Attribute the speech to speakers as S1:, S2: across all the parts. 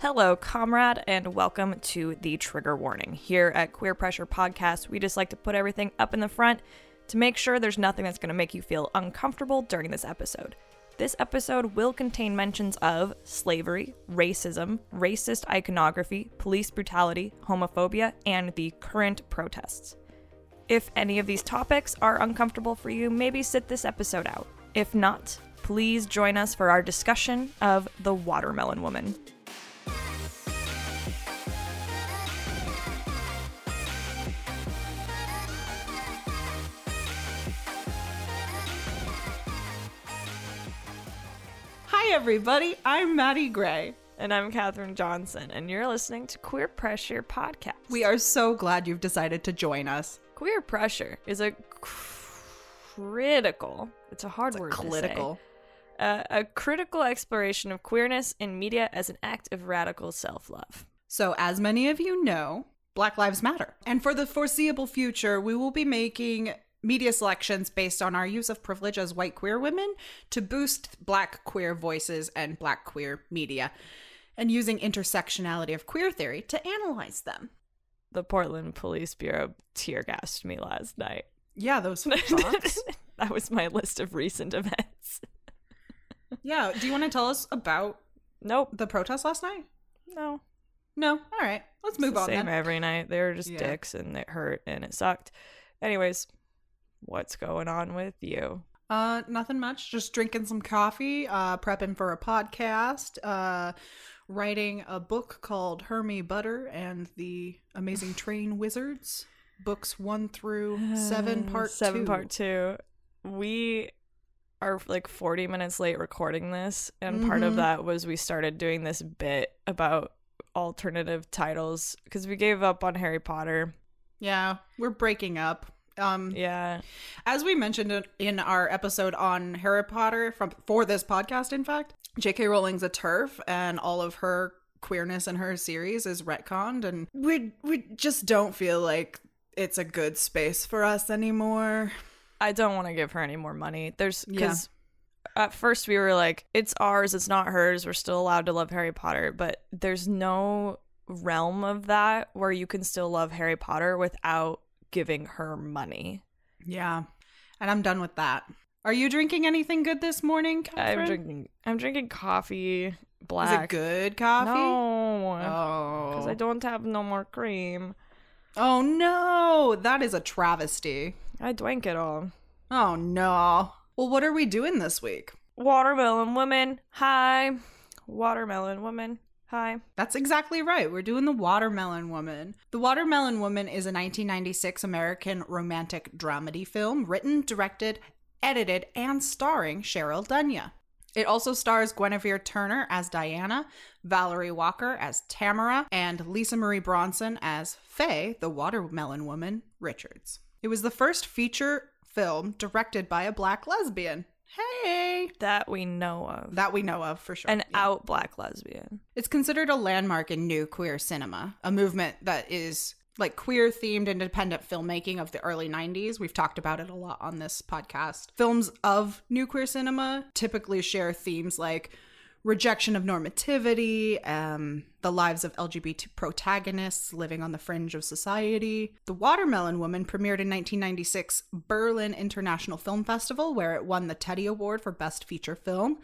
S1: Hello, comrade, and welcome to the trigger warning. Here at Queer Pressure Podcast, we just like to put everything up in the front to make sure there's nothing that's going to make you feel uncomfortable during this episode. This episode will contain mentions of slavery, racism, racist iconography, police brutality, homophobia, and the current protests. If any of these topics are uncomfortable for you, maybe sit this episode out. If not, please join us for our discussion of the Watermelon Woman.
S2: Hi, everybody. I'm Maddie Gray.
S1: And I'm Katherine Johnson, and you're listening to Queer Pressure Podcast.
S2: We are so glad you've decided to join us.
S1: Queer pressure is a critical, it's a hard
S2: It's a
S1: word
S2: critical.
S1: to say, uh, a critical exploration of queerness in media as an act of radical self love.
S2: So, as many of you know, Black Lives Matter. And for the foreseeable future, we will be making media selections based on our use of privilege as white queer women to boost black queer voices and black queer media, and using intersectionality of queer theory to analyze them.
S1: The Portland Police Bureau tear gassed me last night.
S2: Yeah, those
S1: that was my list of recent events.
S2: yeah, do you want to tell us about
S1: Nope,
S2: the protest last night?
S1: no.
S2: No. All right, let's
S1: It's
S2: move on
S1: same
S2: then.
S1: every night. They were just
S2: Yeah.
S1: dicks and it hurt and it sucked. Anyways, what's going on with you?
S2: Uh, nothing much. Just drinking some coffee, uh, prepping for a podcast, uh, writing a book called Hermie Butter and the Amazing Train Wizards. Books one through seven, part
S1: seven
S2: two.
S1: part two. We are like 40 minutes late recording this, and part of
S2: Mhm.
S1: that was we started doing this bit about alternative titles because we gave up on Harry Potter.
S2: Yeah, we're breaking up. Um,
S1: Yeah,
S2: as we mentioned in- our episode on Harry Potter from for this podcast, in fact, J.K. Rowling's a TERF, and all of her queerness in her series is retconned, and we we just don't feel like it's a good space for us anymore.
S1: I don't want to give her any more money. There's
S2: Yeah.
S1: because at first we were like, it's ours, it's not hers. We're still allowed to love Harry Potter, but there's no realm of that where you can still love Harry Potter without giving her money.
S2: Yeah, and I'm done with that. Are you drinking anything good this morning, Catherine?
S1: I'm drinking. I'm drinking coffee, black.
S2: Is it good coffee?
S1: No,
S2: Oh.
S1: because I oh. don't have no more cream.
S2: Oh no, that is a travesty.
S1: I drank it all.
S2: Oh no. Well, what are we doing this week?
S1: Watermelon woman, hi. Watermelon woman, hi.
S2: That's exactly right. We're doing The Watermelon Woman. The Watermelon Woman is a 1996 American romantic dramedy film written, directed, edited, and starring Cheryl Dunye. It also stars Guinevere Turner as Diana, Valerie Walker as Tamara, and Lisa Marie Bronson as Faye, the Watermelon Woman Richards. It was the first feature film directed by a black lesbian. Hey!
S1: That we know of.
S2: That we know of for sure.
S1: An
S2: Yeah.
S1: out black lesbian.
S2: It's considered a landmark in new queer cinema, a movement that is like queer themed independent filmmaking of the early 90s. We've talked about it a lot on this podcast. Films of new queer cinema typically share themes like rejection of normativity, um, the lives of LGBT protagonists living on the fringe of society. The Watermelon Woman premiered in 1996 Berlin International Film Festival, where it won the Teddy Award for Best Feature Film.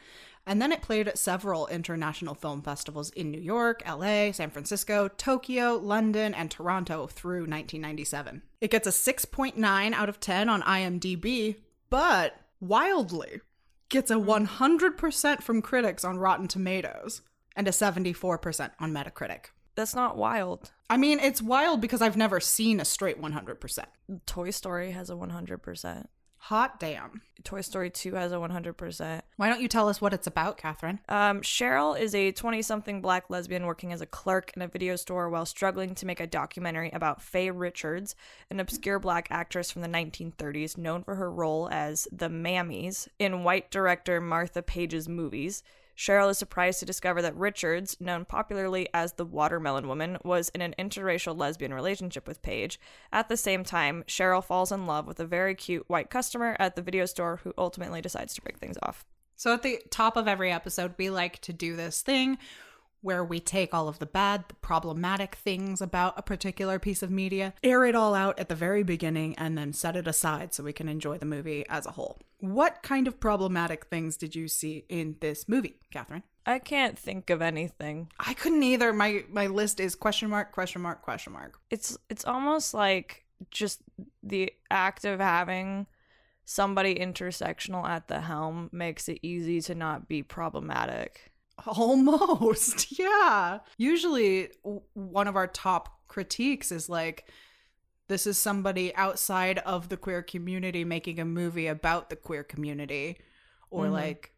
S2: And then it played at several international film festivals in New York, LA, San Francisco, Tokyo, London, and Toronto through 1997. It gets a 6.9 out of 10 on IMDb, but wildly gets a 100% from critics on Rotten Tomatoes and a 74% on Metacritic.
S1: That's not wild.
S2: I mean, it's wild because I've never seen a straight 100%.
S1: Toy Story has a 100%.
S2: Hot damn.
S1: Toy Story 2 has a 100%.
S2: Why don't you tell us what it's about, Catherine?
S1: Um, Cheryl is a 20 something black lesbian working as a clerk in a video store while struggling to make a documentary about Faye Richards, an obscure black actress from the 1930s known for her role as the Mammies in white director Martha Page's movies. Cheryl is surprised to discover that Richards, known popularly as the Watermelon Woman, was in an interracial lesbian relationship with Page. At the same time, Cheryl falls in love with a very cute white customer at the video store who ultimately decides to break things off.
S2: So at the top of every episode, we like to do this thing where we take all of the bad, the problematic things about a particular piece of media, air it all out at the very beginning, and then set it aside so we can enjoy the movie as a whole. What kind of problematic things did you see in this movie, Catherine?
S1: I can't think of anything.
S2: I couldn't either. My my list is question mark, question mark, question mark.
S1: It's it's almost like just the act of having somebody intersectional at the helm makes it easy to not be problematic.
S2: Almost, yeah. Usually, w- one of our top critiques is like, this is somebody outside of the queer community making a movie about the queer community, or
S1: Mhm.
S2: like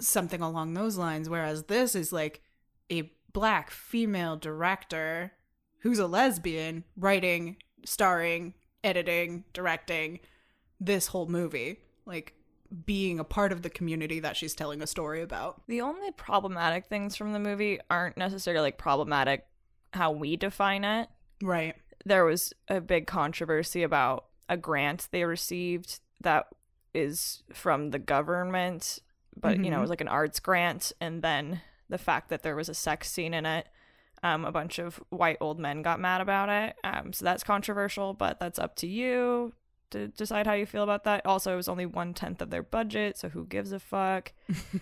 S2: something along those lines. Whereas this is like a black female director who's a lesbian writing, starring, editing, directing this whole movie. Like, being a part of the community that she's telling a story about.
S1: The only problematic things from the movie aren't necessarily like problematic how we define it.
S2: Right.
S1: There was a big controversy about a grant they received that is from the government, but you know, it
S2: Mhm.
S1: was like an arts grant and then the fact that there was a sex scene in it. Um, a bunch of white old men got mad about it. Um, so that's controversial, but that's up to you to decide how you feel about that. Also, it was only one tenth of their budget, so who gives a fuck?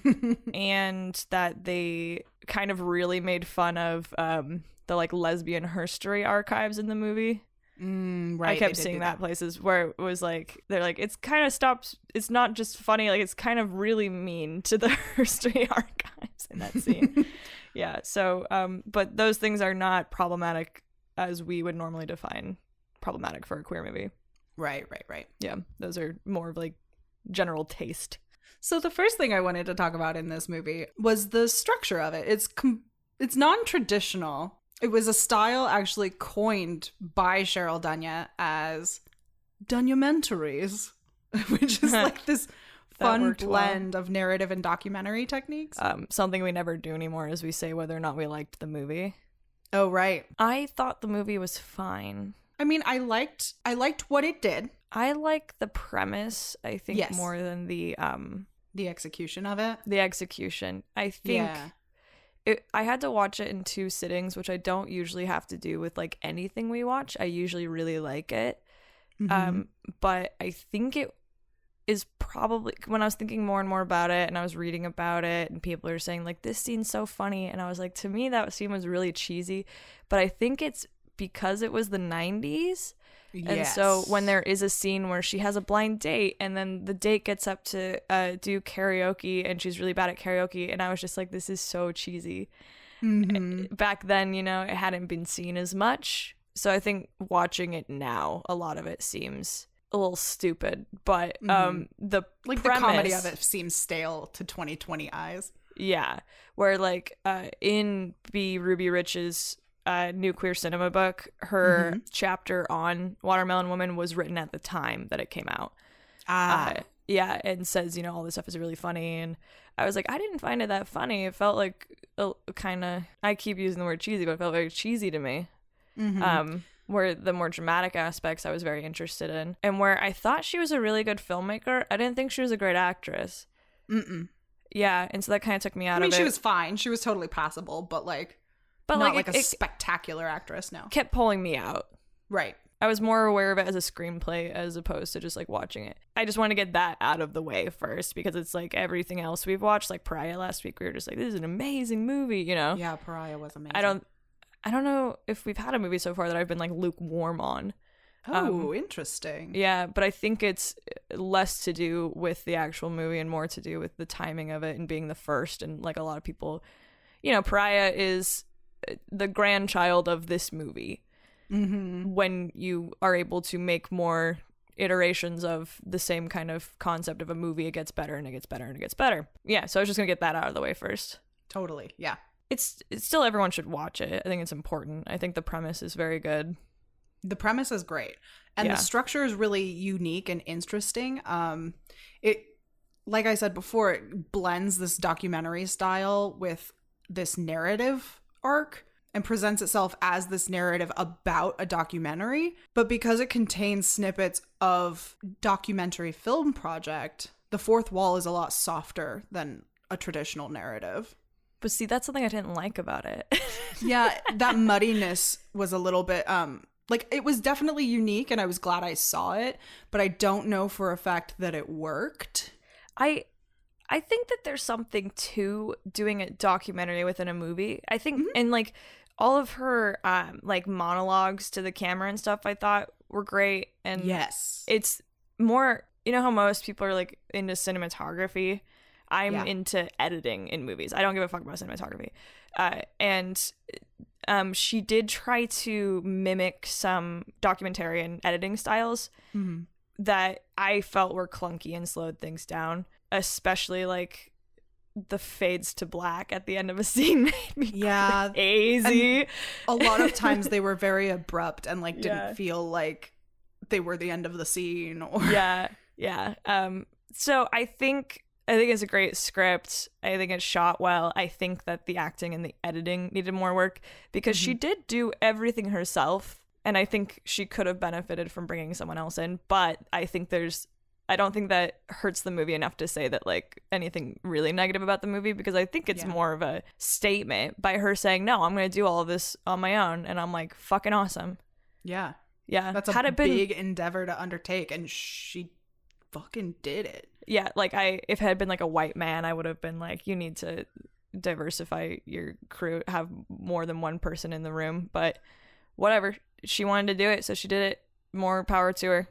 S1: and that they kind of really made fun of um, the like lesbian herstory archives in the movie.
S2: Mm, right.
S1: I kept seeing
S2: do
S1: that places where it was like they're like it's kind of stops. It's not just funny, like it's kind of really mean to the herstory archives in that scene. yeah. So, um, but those things are not problematic as we would normally define problematic for a queer movie.
S2: Right, right, right.
S1: Yeah, those are more of like general taste.
S2: So the first thing I wanted to talk about in this movie was the structure of it. It's com- it's non-traditional. It was a style actually coined by Cheryl Dunye as documentaries, which is like this fun
S1: worked well.
S2: blend of narrative and documentary techniques.
S1: Um, something we never do anymore is we say whether or not we liked the movie.
S2: oh, right.
S1: I thought the movie was fine.
S2: I mean, I liked I liked what it did,
S1: I like the premise, I think,
S2: Yes.
S1: more than the um
S2: the execution of it.
S1: the execution. I think
S2: Yeah.
S1: it, I had to watch it in two sittings, which I don't usually have to do with like anything we watch. I usually really like it.
S2: Mhm.
S1: Um, but I think it is probably when I was thinking more and more about it and I was reading about it and people are saying like this scene's so funny and I was like to me that scene was really cheesy, but I think it's because it was the 90s and so when there is a scene where she has a blind date and then the date gets up to uh, do karaoke and she's really bad at karaoke and I was just like this is so cheesy.
S2: Mhm.
S1: Back then, you know, it hadn't been seen as much. So I think watching it now, a lot of it seems a little stupid, but um the
S2: Mm-hmm. like
S1: premise,
S2: the comedy of it seems stale to 2020 eyes.
S1: Yeah, where like uh in B Ruby Rich's uh, new queer cinema book, her
S2: Mm-hmm.
S1: chapter on Watermelon Woman was written at the time that it came out.
S2: Ah,
S1: Uh, yeah, and says you know all this stuff is really funny, and I was like, I didn't find it that funny. It felt like a kind of I keep using the word cheesy, but it felt very cheesy to me.
S2: mhm.
S1: Um, where the more dramatic aspects I was very interested in, and where I thought she was a really good filmmaker, I didn't think she was a great actress.
S2: Mm-mm.
S1: Yeah, and so that kind of took me out
S2: I mean,
S1: of it.
S2: she was fine. She was totally passable, but like,
S1: but
S2: not
S1: like,
S2: like,
S1: it,
S2: a spectacular actress. No,
S1: kept pulling me out.
S2: right.
S1: I was more aware of it as a screenplay as opposed to just like watching it. I just want to get that out of the way first because it's like everything else we've watched, like Pariah last week, we were just like, this is an amazing movie, you know?
S2: Yeah, Pariah was amazing.
S1: I don't, I don't know if we've had a movie so far that I've been like lukewarm on.
S2: Oh,
S1: um,
S2: interesting.
S1: Yeah, but I think it's less to do with the actual movie and more to do with the timing of it and being the first. And like a lot of people, you know, Pariah is uh, the grandchild of this movie.
S2: Mm-hmm.
S1: When you are able to make more iterations of the same kind of concept of a movie, it gets better and it gets better and it gets better. Yeah, so I was just gonna get that out of the way first.
S2: Totally. Yeah.
S1: It's, it's still everyone should watch it. I think it's important. I think the premise is very good.
S2: The premise is great, and
S1: Yeah.
S2: the structure is really unique and interesting. Um, it, like I said before, it blends this documentary style with this narrative arc and presents itself as this narrative about a documentary. But because it contains snippets of documentary film project, the fourth wall is a lot softer than a traditional narrative.
S1: But see, that's something I didn't like about it.
S2: yeah, that muddiness was a little bit um like it was definitely unique and I was glad I saw it, but I don't know for a fact that it worked.
S1: I I think that there's something to doing a documentary within a movie. I think
S2: Mhm.
S1: and like all of her um like monologues to the camera and stuff I thought were great and
S2: yes.
S1: it's more you know how most people are like into cinematography i'm
S2: Yeah.
S1: into editing in movies i don't give a fuck about cinematography uh, and um, she did try to mimic some documentary and editing styles
S2: Mhm.
S1: that i felt were clunky and slowed things down especially like the fades to black at the end of a scene made me
S2: Yeah,
S1: crazy.
S2: A lot of times they were very abrupt and like didn't
S1: Yeah.
S2: feel like they were the end of the scene or
S1: yeah. Yeah. Um so i think i think it's a great script. I think it's shot well. I think that the acting and the editing needed more work because she did do everything herself and i think she could have benefited from bringing someone else in but i think there's i don't think that hurts the movie enough to say that like anything really negative about the movie because i think it's
S2: Yeah.
S1: more of a statement by her saying no i'm gonna do all of this on my own and i'm like fucking awesome
S2: yeah.
S1: yeah
S2: That's a
S1: had it been
S2: big endeavor to undertake and she fucking did it.
S1: yeah like i if it had been like a white man i would have been like you need to diversify your crew have more than one person in the room but whatever she wanted to do it so she did it more power to her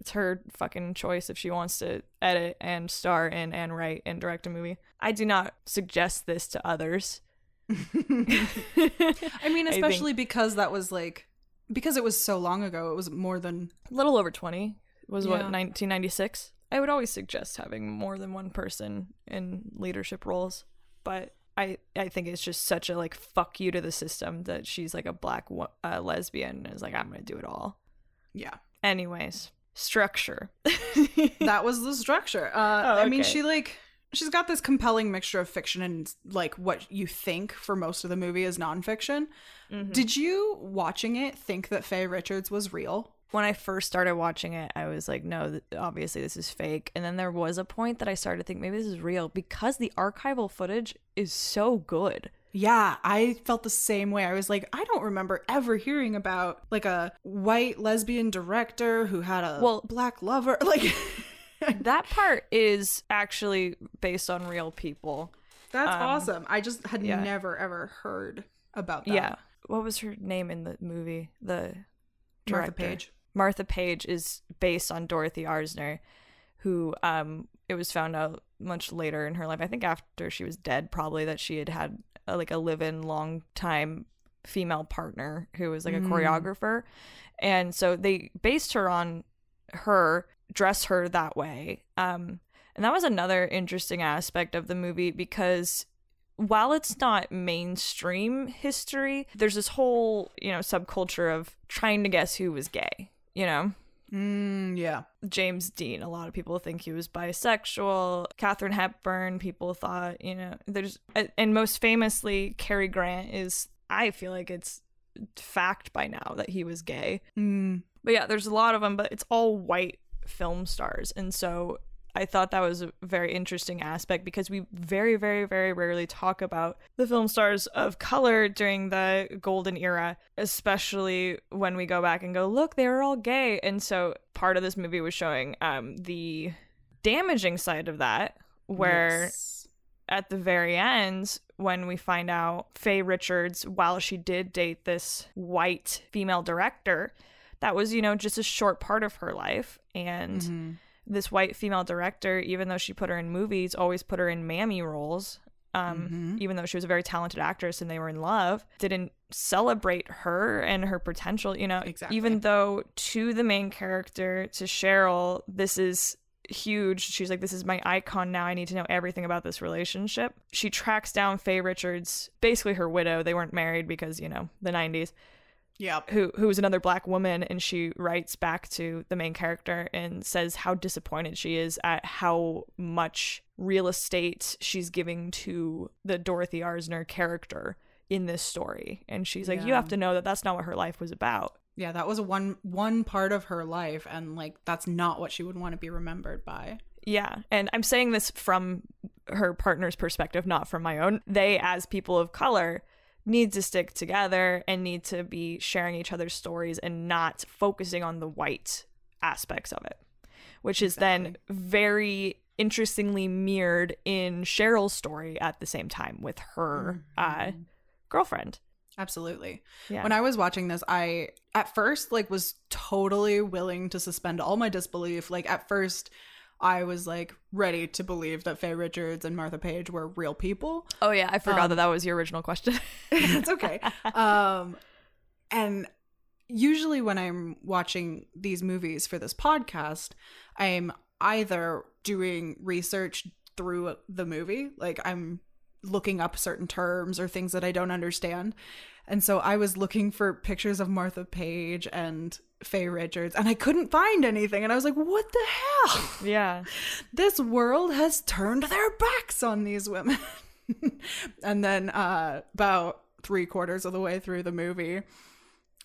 S1: it's her fucking choice if she wants to edit and star in and write and direct a movie. I do not suggest this to others.
S2: I mean,
S1: I
S2: especially because that was like because it was so long ago. It was more than
S1: a little over 20 was what 1996 i would always suggest having more than one person in leadership roles but i i think it's just such a like fuck you to the system that she's like a black uh, lesbian and is like i'm gonna do it all.
S2: Yeah.
S1: anyways structure
S2: That was the structure. Uh,
S1: Oh,
S2: I mean, she like she's got this compelling mixture of fiction and like what you think for most of the movie is nonfiction.
S1: Mhm.
S2: Did you watching it think that Faye Richards was real?
S1: when i first started watching it i was like no th- obviously this is fake and then there was a point that i started to think maybe this is real because the archival footage is so good
S2: Yeah, I felt the same way. I was like, I don't remember ever hearing about like a white lesbian director who had a
S1: Well-
S2: black lover. Like,
S1: that part is actually based on real people
S2: that's
S1: Um,
S2: awesome. I just had
S1: yeah.
S2: never ever heard about that.
S1: Yeah. What was her name in the movie? The
S2: Martha. Page.
S1: Martha Page is based on Dorothy Arzner, who um it was found out much later in her life. I think after she was dead, probably that she had had a, like a live-in long time female partner who was like a
S2: Mm.
S1: choreographer, and so they based her on her, dress her that way. Um, and that was another interesting aspect of the movie because while it's not mainstream history, there's this whole, you know, subculture of trying to guess who was gay, you know?
S2: Mm, yeah.
S1: James Dean, a lot of people think he was bisexual. Katharine Hepburn, people thought, you know, there's, and most famously, Cary Grant is, I feel like it's fact by now that he was gay.
S2: Mm,
S1: But yeah, there's a lot of them, but it's all white film stars. And so I thought that was a very interesting aspect because we very, very, very rarely talk about the film stars of color during the golden era, especially when we go back and go, look, they were all gay. And so part of this movie was showing um, the damaging side of that, where
S2: yes.
S1: at the very end, when we find out Faye Richards, while she did date this white female director, that was, you know, just a short part of her life. And
S2: Mhm.
S1: This white female director, even though she put her in movies, always put her in mammy roles. Um,
S2: Mhm.
S1: even though she was a very talented actress and they were in love, didn't celebrate her and her potential, you know,
S2: Exactly.
S1: even though to the main character, to Cheryl, this is huge. She's like, This is my icon now. I need to know everything about this relationship. She tracks down Faye Richards, basically her widow. They weren't married because, you know, the 90s
S2: Yep.
S1: who who was another black woman and she writes back to the main character and says how disappointed she is at how much real estate she's giving to the Dorothy Arzner character in this story and she's like you have to know that that's not what her life was about
S2: Yeah, that was one one part of her life, and like that's not what she would want to be remembered by.
S1: yeah and i'm saying this from her partner's perspective, not from my own. They, as people of color, need to stick together and need to be sharing each other's stories and not focusing on the white aspects of it, which is then very interestingly mirrored in Cheryl's story at the same time with her uh, girlfriend.
S2: Absolutely.
S1: Yeah.
S2: When I was watching this, I at first like was totally willing to suspend all my disbelief. Like at first I was like ready to believe that Faye Richards and Martha Page were real people.
S1: Oh yeah, I forgot that that was your original question.
S2: It's okay. um and usually when I'm watching these movies for this podcast, I'm either doing research through the movie, like I'm looking up certain terms or things that I don't understand. And so I was looking for pictures of Martha Page and Faye Richards, and I couldn't find anything. And I was like, what the hell?
S1: yeah.
S2: This world has turned their backs on these women. and then uh, about three quarters of the way through the movie,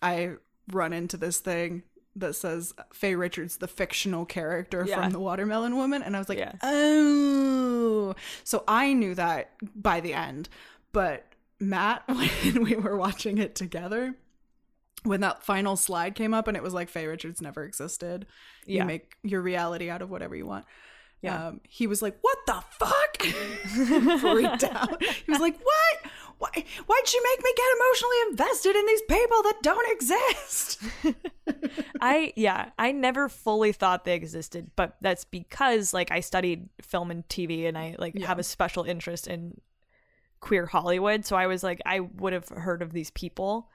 S2: I run into this thing that says Faye Richards, the fictional character
S1: Yeah.
S2: from The Watermelon Woman. And I was like,
S1: Yeah.
S2: oh. So I knew that by the end. But Matt, when we were watching it together, when that final slide came up and it was like Faye Richards never existed,
S1: Yeah.
S2: you make your reality out of whatever you want.
S1: Yeah.
S2: Um, he was like, "What the fuck?" Freaked out. He was like, "What? Why? Why'd she make me get emotionally invested in these people that don't exist?"
S1: I yeah, I never fully thought they existed, but that's because like I studied film and TV and I like
S2: Yeah.
S1: have a special interest in queer Hollywood, so I was like I would have heard of these people.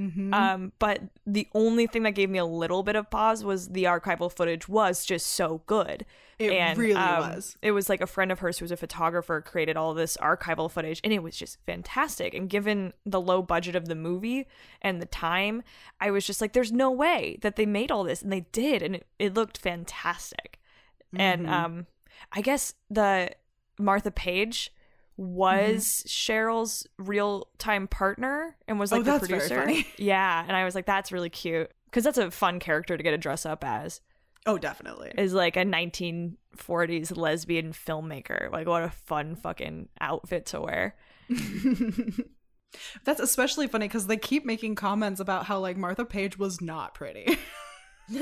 S2: Mhm.
S1: Um, but the only thing that gave me a little bit of pause was the archival footage was just so good.
S2: It
S1: and,
S2: really
S1: um,
S2: was.
S1: It was like a friend of hers who was a photographer created all this archival footage, and it was just fantastic. And given the low budget of the movie and the time, I was just like, "There's no way that they made all this," and they did, and it, it looked fantastic. And
S2: Mm-hmm.
S1: um, I guess the Martha Page was Cheryl's real time partner and was
S2: Mm-hmm. Oh,
S1: like the
S2: that's very
S1: producer.
S2: funny.
S1: Yeah, and I was like, that's really cute because that's a fun character to get to dress up as.
S2: Oh, definitely.
S1: Is like a 1940s lesbian filmmaker. Like, what a fun fucking outfit to wear.
S2: That's especially funny because they keep making comments about how like Martha Page was not pretty.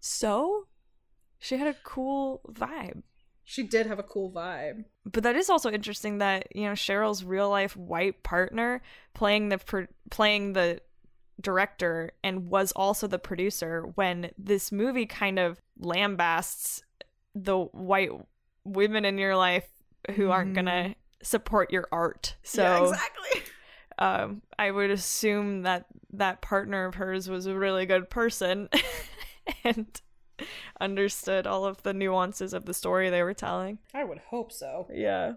S1: So, she had a cool vibe.
S2: She did have a cool vibe.
S1: But that is also interesting that you know Cheryl's real life white partner playing the pro- playing the director and was also the producer when this movie kind of lambasts the white women in your life who aren't
S2: Mhm.
S1: gonna support your art. So
S2: yeah, exactly.
S1: um, I would assume that that partner of hers was a really good person and understood all of the nuances of the story they were telling.
S2: I would hope so.
S1: Yeah.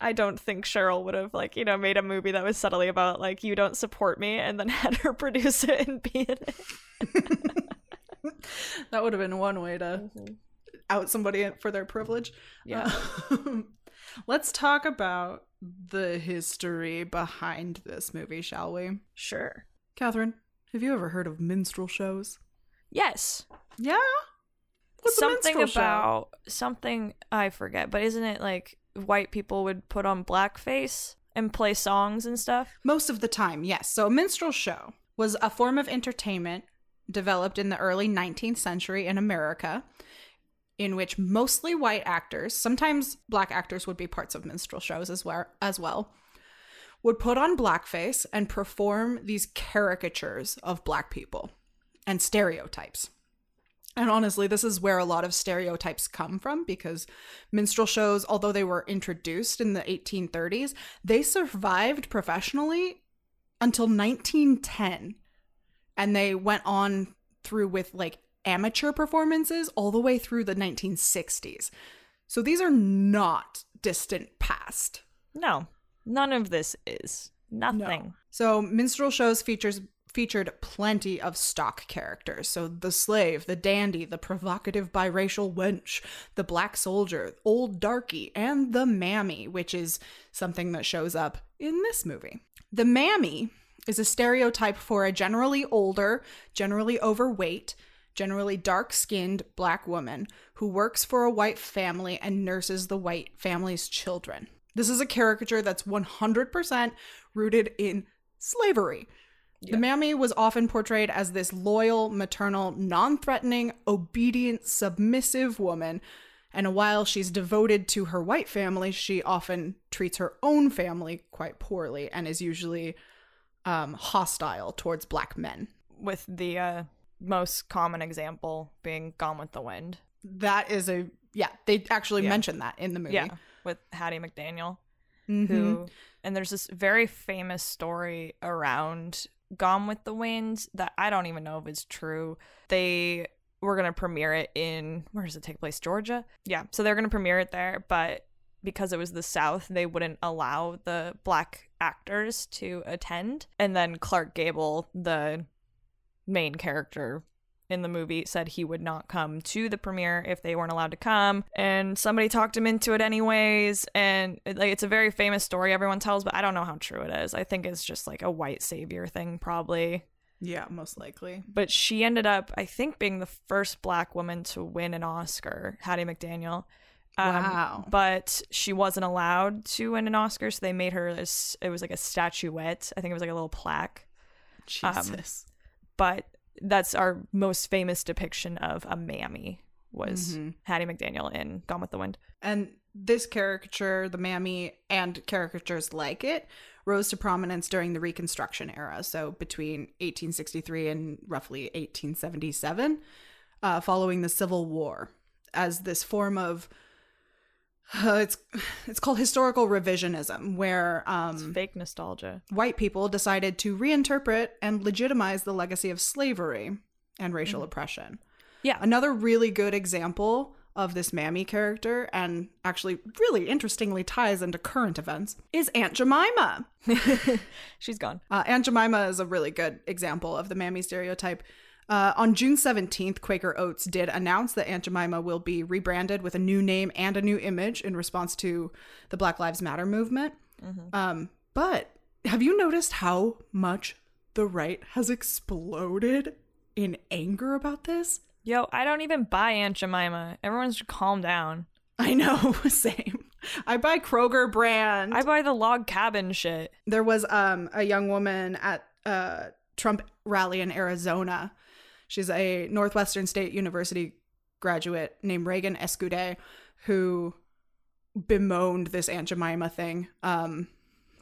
S1: I don't think Cheryl would have like, you know, made a movie that was subtly about like you don't support me and then had her produce it and be in it.
S2: that would have been one way to out somebody for their privilege.
S1: Yeah.
S2: Um, let's talk about the history behind this movie, shall we?
S1: Sure.
S2: Catherine, have you ever heard of minstrel shows?
S1: Yes.
S2: Yeah. What's
S1: something
S2: minstrel show?
S1: about something I forget, but isn't it like white people would put on blackface and play songs and stuff?
S2: Most of the time, yes. So, a minstrel show was a form of entertainment developed in the early 19th century in America, in which mostly white actors, sometimes black actors would be parts of minstrel shows as well, as well would put on blackface and perform these caricatures of black people and stereotypes. And honestly, this is where a lot of stereotypes come from because minstrel shows, although they were introduced in the 1830s, they survived professionally until 1910. And they went on through with like amateur performances all the way through the 1960s. So these are not distant past.
S1: No. None of this is. Nothing.
S2: So minstrel shows features featured plenty of stock characters. So the slave, the dandy, the provocative biracial wench, the black soldier, old darky, and the mammy, which is something that shows up in this movie. The mammy is a stereotype for a generally older, generally overweight, generally dark skinned black woman who works for a white family and nurses the white family's children. This is a caricature that's 100% rooted in slavery. The mammy was often portrayed as this loyal, maternal, non threatening, obedient, submissive woman. And while she's devoted to her white family, she often treats her own family quite poorly and is usually um, hostile towards black men.
S1: With the uh, most common example being Gone with the Wind.
S2: That is a, yeah, they actually
S1: Yeah.
S2: mention that in the movie.
S1: Yeah, with Hattie McDaniel.
S2: Mhm.
S1: who and there's this very famous story around Gone with the Wind that I don't even know if it's true. They were gonna premiere it in where does it take place? Georgia? Yeah. So they're gonna premiere it there, but because it was the South, they wouldn't allow the black actors to attend. And then Clark Gable, the main character in the movie said he would not come to the premiere if they weren't allowed to come. And somebody talked him into it anyways. And it, like it's a very famous story everyone tells but i don't know how true it is. I think it's just like a white savior thing probably.
S2: Yeah, most likely.
S1: but she ended up i think being the first black woman to win an oscar hattie mcdaniel. Um,
S2: Wow.
S1: but she wasn't allowed to win an oscar so they made her this it was like a statuette. I think it was like a little plaque.
S2: Jesus.
S1: but that's our most famous depiction of a mammy was
S2: Mhm.
S1: Hattie McDaniel in Gone with the Wind.
S2: And this caricature, the mammy, and caricatures like it rose to prominence during the Reconstruction era, so between 1863 and roughly 1877, uh, following the Civil War, as this form of uh, it's it's called historical revisionism, where um,
S1: fake nostalgia.
S2: white people decided to reinterpret and legitimize the legacy of slavery and racial oppression.
S1: Yeah.
S2: Another really good example of this mammy character, and actually really interestingly ties into current events, is Aunt Jemima.
S1: She's gone.
S2: Uh, Aunt Jemima is a really good example of the mammy stereotype. Uh, on June 17th, Quaker Oats did announce that Aunt Jemima will be rebranded with a new name and a new image in response to the Black Lives Matter movement. Um, but have you noticed how much the right has exploded in anger about this?
S1: Yo, I don't even buy Aunt Jemima. Everyone should calm down.
S2: I know, same. I buy Kroger brand.
S1: I buy the log cabin shit.
S2: there was um a young woman at a Trump rally in Arizona. She's a Northwestern State University graduate named Reagan Escude who bemoaned this Aunt Jemima thing. Um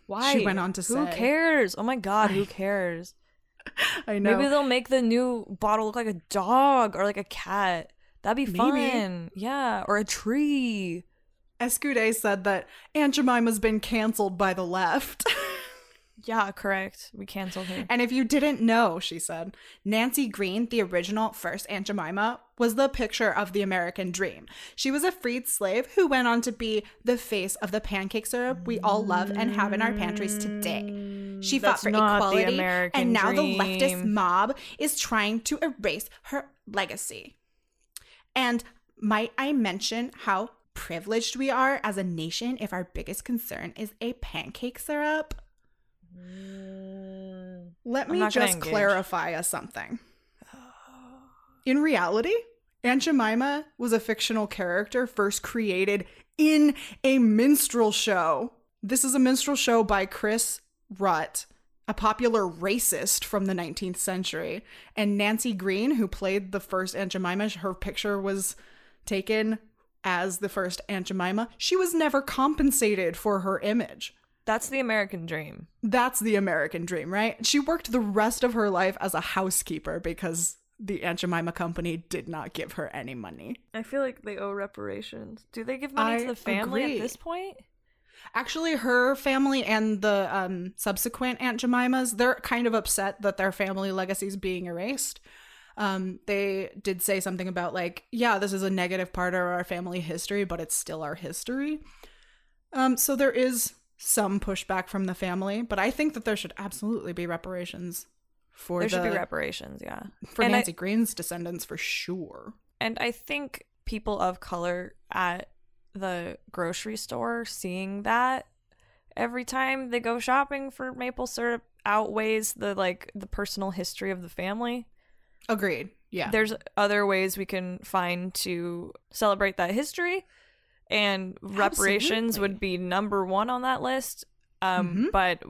S1: Why?
S2: She went on to
S1: Who
S2: say-
S1: cares? Oh my god, who cares?
S2: I know
S1: Maybe they'll make the new bottle look like a dog or like a cat. That'd be
S2: Maybe.
S1: fun. Yeah, or a tree.
S2: Escude said that Aunt Jemima's been canceled by the left.
S1: Yeah, correct. We canceled her.
S2: And if you didn't know, she said, Nancy Green, the original first Aunt Jemima, was the picture of the American dream. She was a freed slave who went on to be the face of the pancake syrup we all love and have in our pantries today. She fought
S1: That's
S2: for
S1: not the
S2: equality, and now the leftist mob is trying to erase her legacy. And might I mention how privileged we are as a nation if our biggest concern is a pancake syrup? Let
S1: I'm
S2: me just clarify a something. In reality, Aunt Jemima was a fictional character first created in a minstrel show. This is a minstrel show by Chris Rutt, a popular racist from the 19th century. And Nancy Green, who played the first Aunt Jemima, her picture was taken as the first Aunt Jemima. She was never compensated for her image.
S1: That's the American dream.
S2: That's the American dream, right? She worked the rest of her life as a housekeeper because the Aunt Jemima company did not give her any money.
S1: I feel like they owe reparations. Do they give money
S2: I
S1: to the family
S2: agree.
S1: at this point?
S2: Actually, her family and the um, subsequent Aunt Jemimas, they're kind of upset that their family legacy is being erased. Um, they did say something about like, yeah, this is a negative part of our family history, but it's still our history. Um, so there is some pushback from the family, but I think that there should absolutely be reparations for
S1: There should be reparations, yeah.
S2: for
S1: And I-
S2: Nancy Green's descendants for sure.
S1: And I think people of color at the grocery store seeing that every time they go shopping for maple syrup outweighs the like the personal history of the family.
S2: Agreed. Yeah.
S1: There's other ways we can find to celebrate that history, and reparations
S2: Absolutely.
S1: would be number one on that list. Um,
S2: Mhm.
S1: But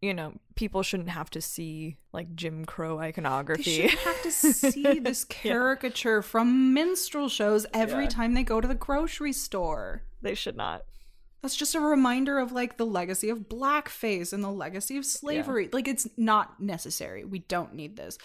S1: you know, people shouldn't have to see like Jim Crow iconography.
S2: They shouldn't have to see this caricature from minstrel shows every
S1: Yeah.
S2: time they go to the grocery store.
S1: they should not.
S2: That's just a reminder of like the legacy of blackface and the legacy of slavery. Like it's not necessary. We don't need this.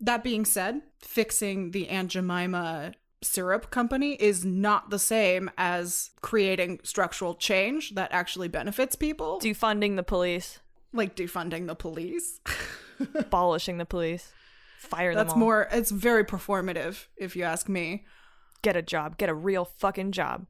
S2: That being said, fixing the Aunt Jemima syrup company is not the same as creating structural change that actually benefits people.
S1: Defunding the police,
S2: like defunding the police.
S1: abolishing the police, fire them
S2: That's
S1: all.
S2: more it's very performative if you ask me.
S1: get a job, get a real fucking job.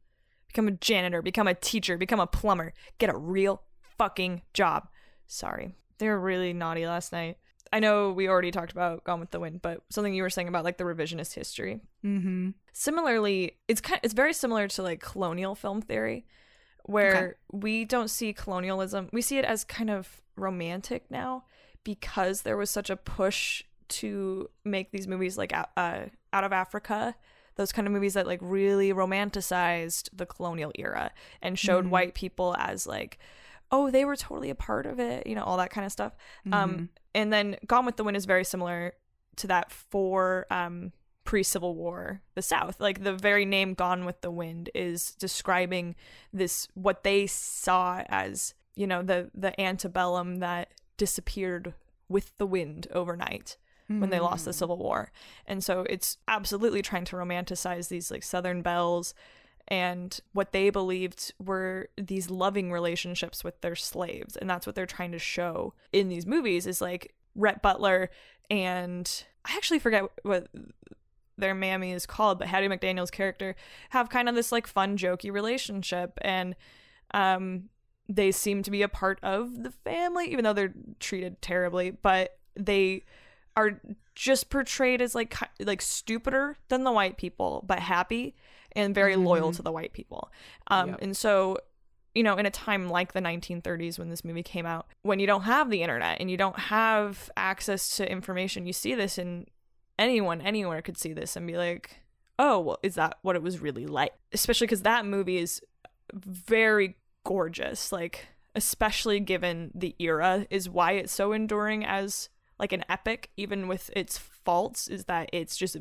S1: Become a janitor, become a teacher, become a plumber, get a real fucking job. Sorry. They were really naughty last night. I know we already talked about Gone with the Wind, but something you were saying about like the revisionist history.
S2: Mhm.
S1: Similarly, it's kind of, it's very similar to like colonial film theory where
S2: Okay.
S1: we don't see colonialism. We see it as kind of romantic now because there was such a push to make these movies like out- uh, out of Africa those kind of movies that like really romanticized the colonial era and showed
S2: Mhm.
S1: white people as like oh they were totally a part of it you know all that kind of stuff. Um and then gone with the wind is very similar to that for um pre-civil war the south. Like the very name gone with the wind is describing this what they saw as you know the the antebellum that disappeared with the wind overnight when they lost the Civil War. And so it's absolutely trying to romanticize these like Southern belles and what they believed were these loving relationships with their slaves. And that's what they're trying to show in these movies is like Rhett Butler and I actually forget what their mammy is called, but Hattie McDaniel's character have kind of this like fun, jokey relationship. And um they seem to be a part of the family, even though they're treated terribly, but they are just portrayed as like like stupider than the white people, but happy and very loyal
S2: Mhm.
S1: to the white people. Um,
S2: Yep.
S1: and so, you know, in a time like the 1930s when this movie came out, when you don't have the internet and you don't have access to information, you see this and anyone anywhere could see this and be like, "Oh, well, is that what it was really like?" Especially cuz that movie is very gorgeous, like especially given the era is why it's so enduring as like an epic even with its faults is that it's just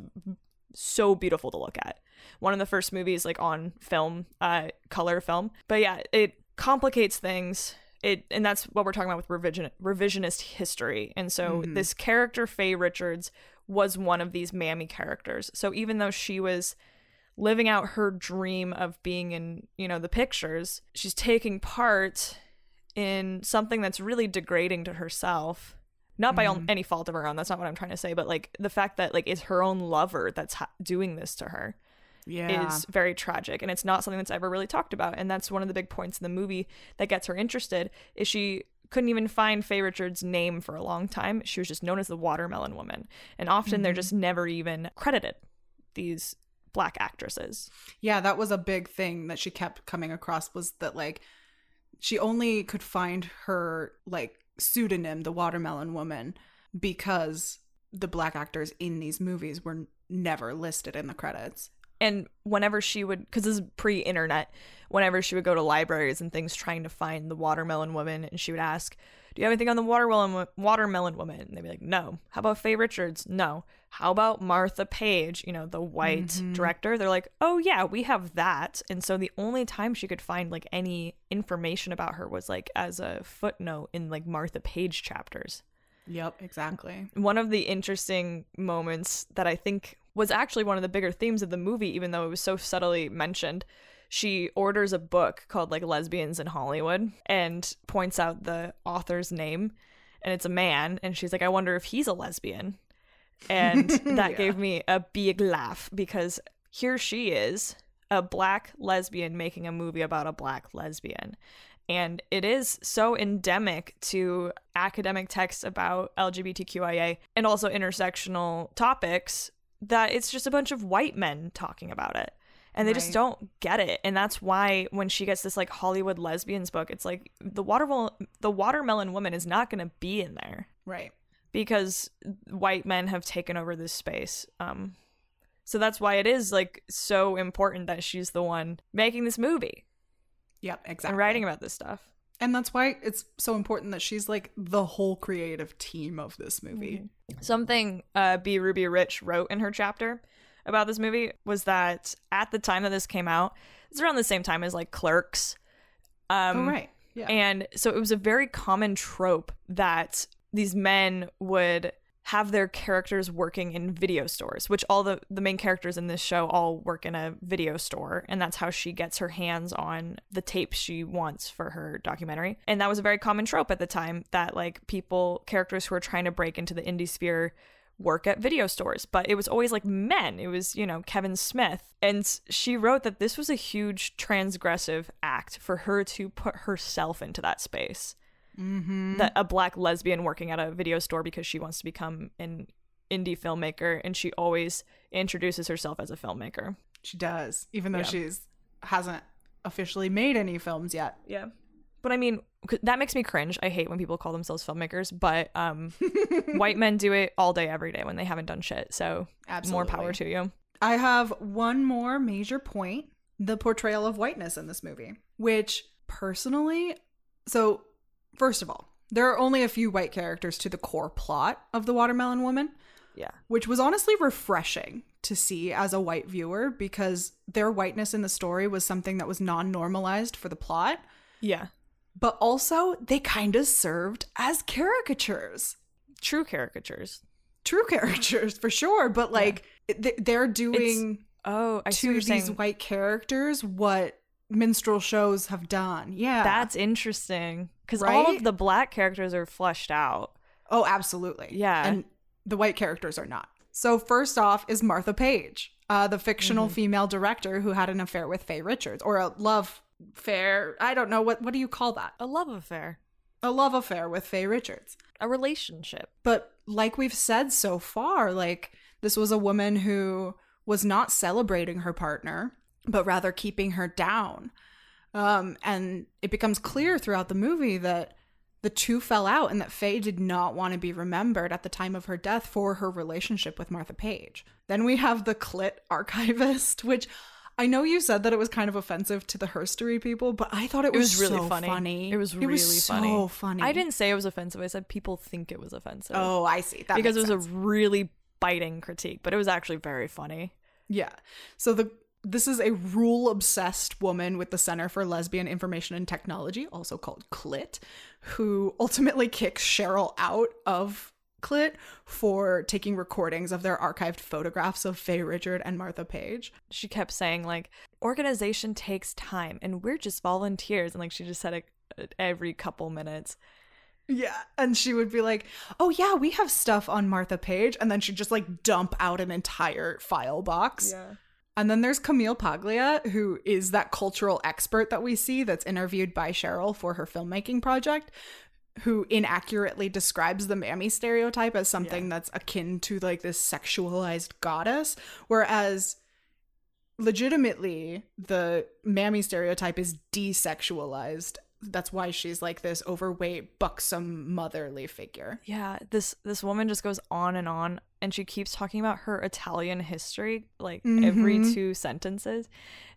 S1: so beautiful to look at one of the first movies like on film uh color film. But yeah it complicates things. It and that's what we're talking about with revision revisionist history. And so
S2: Mhm.
S1: this character faye richards was one of these mammy characters. So even though she was living out her dream of being in you know the pictures she's taking part in something that's really degrading to herself. Not by
S2: Mhm.
S1: any fault of her own that's not what i'm trying to say but like the fact that like it's her own lover that's ha- doing this to her
S2: Yeah.
S1: is very tragic and it's not something that's ever really talked about and that's one of the big points in the movie that gets her interested is she couldn't even find Faye Richards' name for a long time. She was just known as the Watermelon Woman. And often they're
S2: Mhm.
S1: just never even credited these black actresses.
S2: Yeah, that was a big thing that she kept coming across was that like she only could find her like pseudonym, the watermelon woman, because the black actors in these movies were never listed in the credits.
S1: And whenever she would because this is pre-internet whenever she would go to libraries and things trying to find the watermelon woman and she would ask do you have anything on the watermelon watermelon woman? And they'd be like no. How about faye richards? No. How about martha page? You know the white
S2: Mhm.
S1: director. They're like oh yeah we have that. And so the only time she could find like any information about her was like as a footnote in like martha page chapters.
S2: Yep, exactly.
S1: one of the interesting moments that I think was actually one of the bigger themes of the movie, even though it was so subtly mentioned. She orders a book called like Lesbians in Hollywood and points out the author's name, and it's a man, and she's like, I wonder if he's a lesbian. And that
S2: Yeah.
S1: gave me a big laugh because here she is, a black lesbian making a movie about a black lesbian. And it is so endemic to academic texts about LGBTQIA and also intersectional topics that it's just a bunch of white men talking about it. And they just don't get it. And that's why when she gets this like Hollywood lesbians book, it's like the watermelon the watermelon woman is not gonna be in there.
S2: Right.
S1: because white men have taken over this space. Um, so that's why it is like so important that she's the one making this movie
S2: Yep, exactly.
S1: and writing about this stuff.
S2: And that's why it's so important that she's like the whole creative team of this movie.
S1: Mm-hmm. Something uh, B. Ruby Rich wrote in her chapter about this movie was that at the time that this came out, it's around the same time as like Clerks. Um,
S2: oh, right. Yeah.
S1: And so it was a very common trope that these men would have their characters working in video stores, which all the, the main characters in this show all work in a video store. And that's how she gets her hands on the tapes she wants for her documentary. And that was a very common trope at the time that like people, characters who are trying to break into the indie sphere work at video stores, but it was always like men. It was, you know, Kevin Smith. And she wrote that this was a huge transgressive act for her to put herself into that space.
S2: Mm-hmm.
S1: That a black lesbian working at a video store because she wants to become an indie filmmaker and she always introduces herself as a filmmaker.
S2: She does, even though
S1: Yeah.
S2: she's hasn't officially made any films yet.
S1: Yeah. But I mean, that makes me cringe. I hate when people call themselves filmmakers, but um white men do it all day every day when they haven't done shit. So more power to you.
S2: I have one more major point the portrayal of whiteness in this movie, which personally, so first of all, there are only a few white characters to the core plot of The Watermelon Woman,
S1: Yeah.
S2: which was honestly refreshing to see as a white viewer because their whiteness in the story was something that was non normalized for the plot,
S1: Yeah.
S2: but also they kind of served as caricatures.
S1: True caricatures.
S2: True caricatures for sure, but like th- they're doing
S1: Oh, I see
S2: to these
S1: saying.
S2: white characters what minstrel shows have done. Yeah.
S1: That's interesting because all of the black characters are fleshed out.
S2: oh, absolutely.
S1: Yeah.
S2: And the white characters are not. So first off is Martha Page, uh, the fictional
S1: Mm-hmm.
S2: female director who had an affair with Faye Richards or a love affair. I don't know what what do you call that?
S1: A love affair,
S2: A love affair with Faye Richards.
S1: a relationship.
S2: But like we've said so far, like this was a woman who was not celebrating her partner, but rather keeping her down. Um, and it becomes clear throughout the movie that the two fell out and that Faye did not want to be remembered at the time of her death for her relationship with Martha Page. Then we have the Clit archivist, which I know you said that it was kind of offensive to the herstory people, but I thought it
S1: It
S2: was,
S1: was really
S2: so
S1: funny. It was really It
S2: was
S1: funny.
S2: so funny.
S1: I didn't say it was offensive. I said people think it was offensive.
S2: Oh, I see. That
S1: because it was
S2: sense.
S1: a really biting critique, but it was actually very funny.
S2: Yeah. So the this is a rule obsessed woman with the Center for Lesbian Information and Technology, also called CLIT, who ultimately kicks Cheryl out of CLIT for taking recordings of their archived photographs of Faye Richard and Martha Page.
S1: She kept saying like organization takes time and we're just volunteers and like she just said it uh, every couple minutes.
S2: Yeah. And she would be like, oh, yeah, we have stuff on Martha Page. And then she'd just like dump out an entire file box. And then there's Camille Paglia, who is that cultural expert that we see that's interviewed by Cheryl for her filmmaking project, who inaccurately describes the mammy stereotype as something that's akin to like this sexualized goddess, whereas legitimately the mammy stereotype is desexualized. That's why she's like this overweight, buxom, motherly figure.
S1: Yeah, this this woman just goes on and on and she keeps talking about her Italian history like every
S2: Mhm.
S1: two sentences.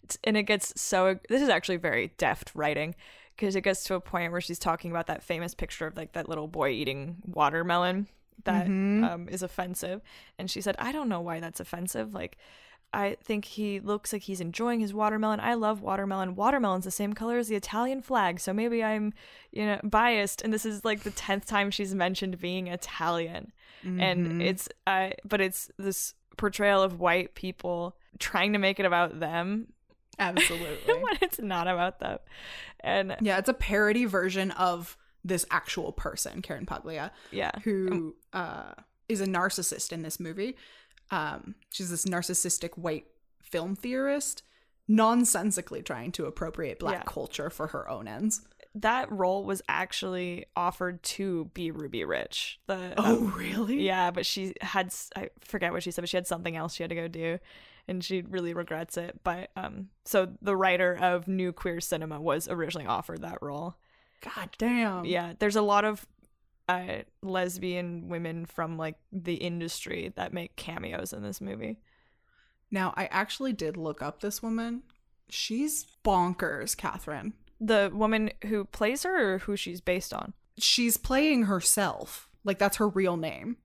S1: It's, and it gets so this is actually very deft writing because it gets to a point where she's talking about that famous picture of like that little boy eating watermelon that
S2: Mhm.
S1: um, is offensive and she said I don't know why that's offensive like I think he looks like he's enjoying his watermelon. I love watermelon. Watermelon's the same color as the Italian flag, so maybe I'm, you know, biased. And this is like the tenth time she's mentioned being Italian, and
S2: Mhm.
S1: it's, uh, but it's this portrayal of white people trying to make it about them
S2: absolutely.
S1: when it's not about them. And
S2: Yeah, it's a parody version of this actual person, Karen Paglia,
S1: yeah,
S2: who uh, is a narcissist in this movie. Um, she's this narcissistic white film theorist, nonsensically trying to appropriate black
S1: Yeah.
S2: culture for her own ends.
S1: that role was actually offered to be Ruby Rich. The
S2: Oh,
S1: um,
S2: really?
S1: Yeah, but she had I forget what she said, but she had something else she had to go do, and she really regrets it. But um, so the writer of New Queer Cinema was originally offered that role.
S2: God damn.
S1: Yeah, there's a lot of uh, lesbian women from like the industry that make cameos in this movie.
S2: Now, I actually did look up this woman. She's bonkers, Catherine.
S1: The woman who plays her or who she's based on?
S2: She's playing herself. Like, that's her real name.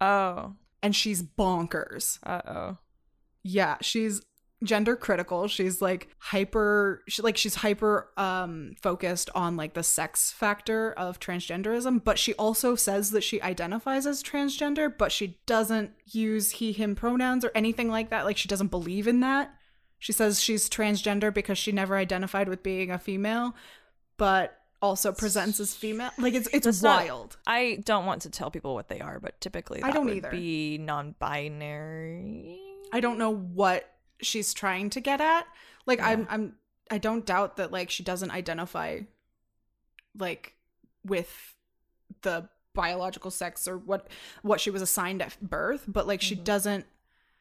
S1: Oh.
S2: And she's bonkers.
S1: Uh oh.
S2: Yeah, she's gender critical. She's like hyper she, like she's hyper um focused on like the sex factor of transgenderism, but she also says that she identifies as transgender, but she doesn't use he him pronouns or anything like that. Like she doesn't believe in that. She says she's transgender because she never identified with being a female, but also presents as female. Like it's it's
S1: That's not-
S2: wild.
S1: I don't want to tell people what they are, but typically
S2: I don't
S1: would
S2: either.
S1: be non-binary.
S2: I don't know what she's trying to get at. Like I'm I'm I don't doubt that like she doesn't identify like with the biological sex or what what she was assigned at birth, but like she mm-hmm. doesn't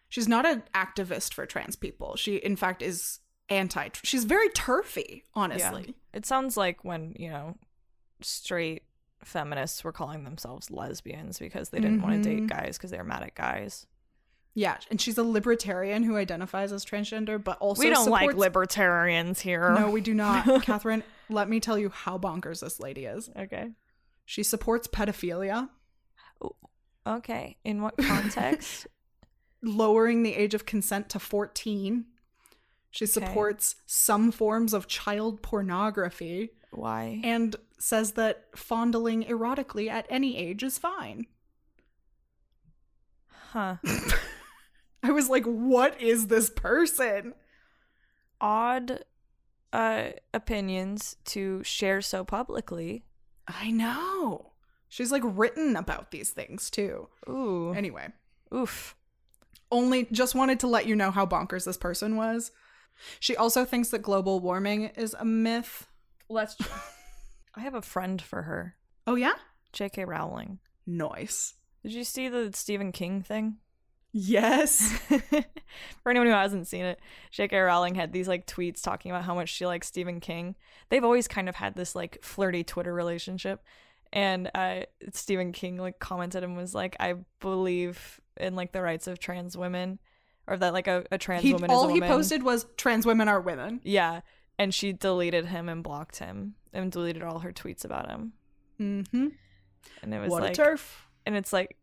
S2: she's not an activist for trans people. She in fact is anti she's very TERFy, honestly.
S1: It sounds like when, you know, straight feminists were calling themselves lesbians because they didn't want to date mm-hmm. guys because they were mad at guys.
S2: Yeah, and she's a libertarian who identifies as transgender but also
S1: we don't like libertarians here.
S2: No, we do not. Catherine, let me tell you how bonkers this lady is.
S1: Okay.
S2: She supports pedophilia,
S1: Okay. In what context?
S2: lowering the age of consent to 14. She
S1: Okay.
S2: supports some forms of child pornography
S1: Why?
S2: and says that fondling erotically at any age is fine.
S1: Huh.
S2: I was like, what is this person?
S1: Odd uh opinions to share so publicly.
S2: I know. She's like written about these things too.
S1: Ooh.
S2: Anyway,
S1: Oof.
S2: only just wanted to let you know how bonkers this person was. She also thinks that global warming is a myth.
S1: Let's I have a friend for her.
S2: Oh, yeah?
S1: J.K. Rowling.
S2: Nice.
S1: Did you see the Stephen King thing?
S2: Yes.
S1: For anyone who hasn't seen it, J.K. Rowling had these like tweets talking about how much she likes Stephen King. They've always kind of had this like flirty Twitter relationship, and uh, Stephen King like commented and was like, "I believe in like the rights of trans women, or that like a, a trans
S2: He,
S1: woman is
S2: all he
S1: woman."
S2: posted was trans women are women.
S1: yeah, and she deleted him and blocked him and deleted all her tweets about him,
S2: Mm-hmm.
S1: and it was
S2: What
S1: like,
S2: a TERF.
S1: and it's like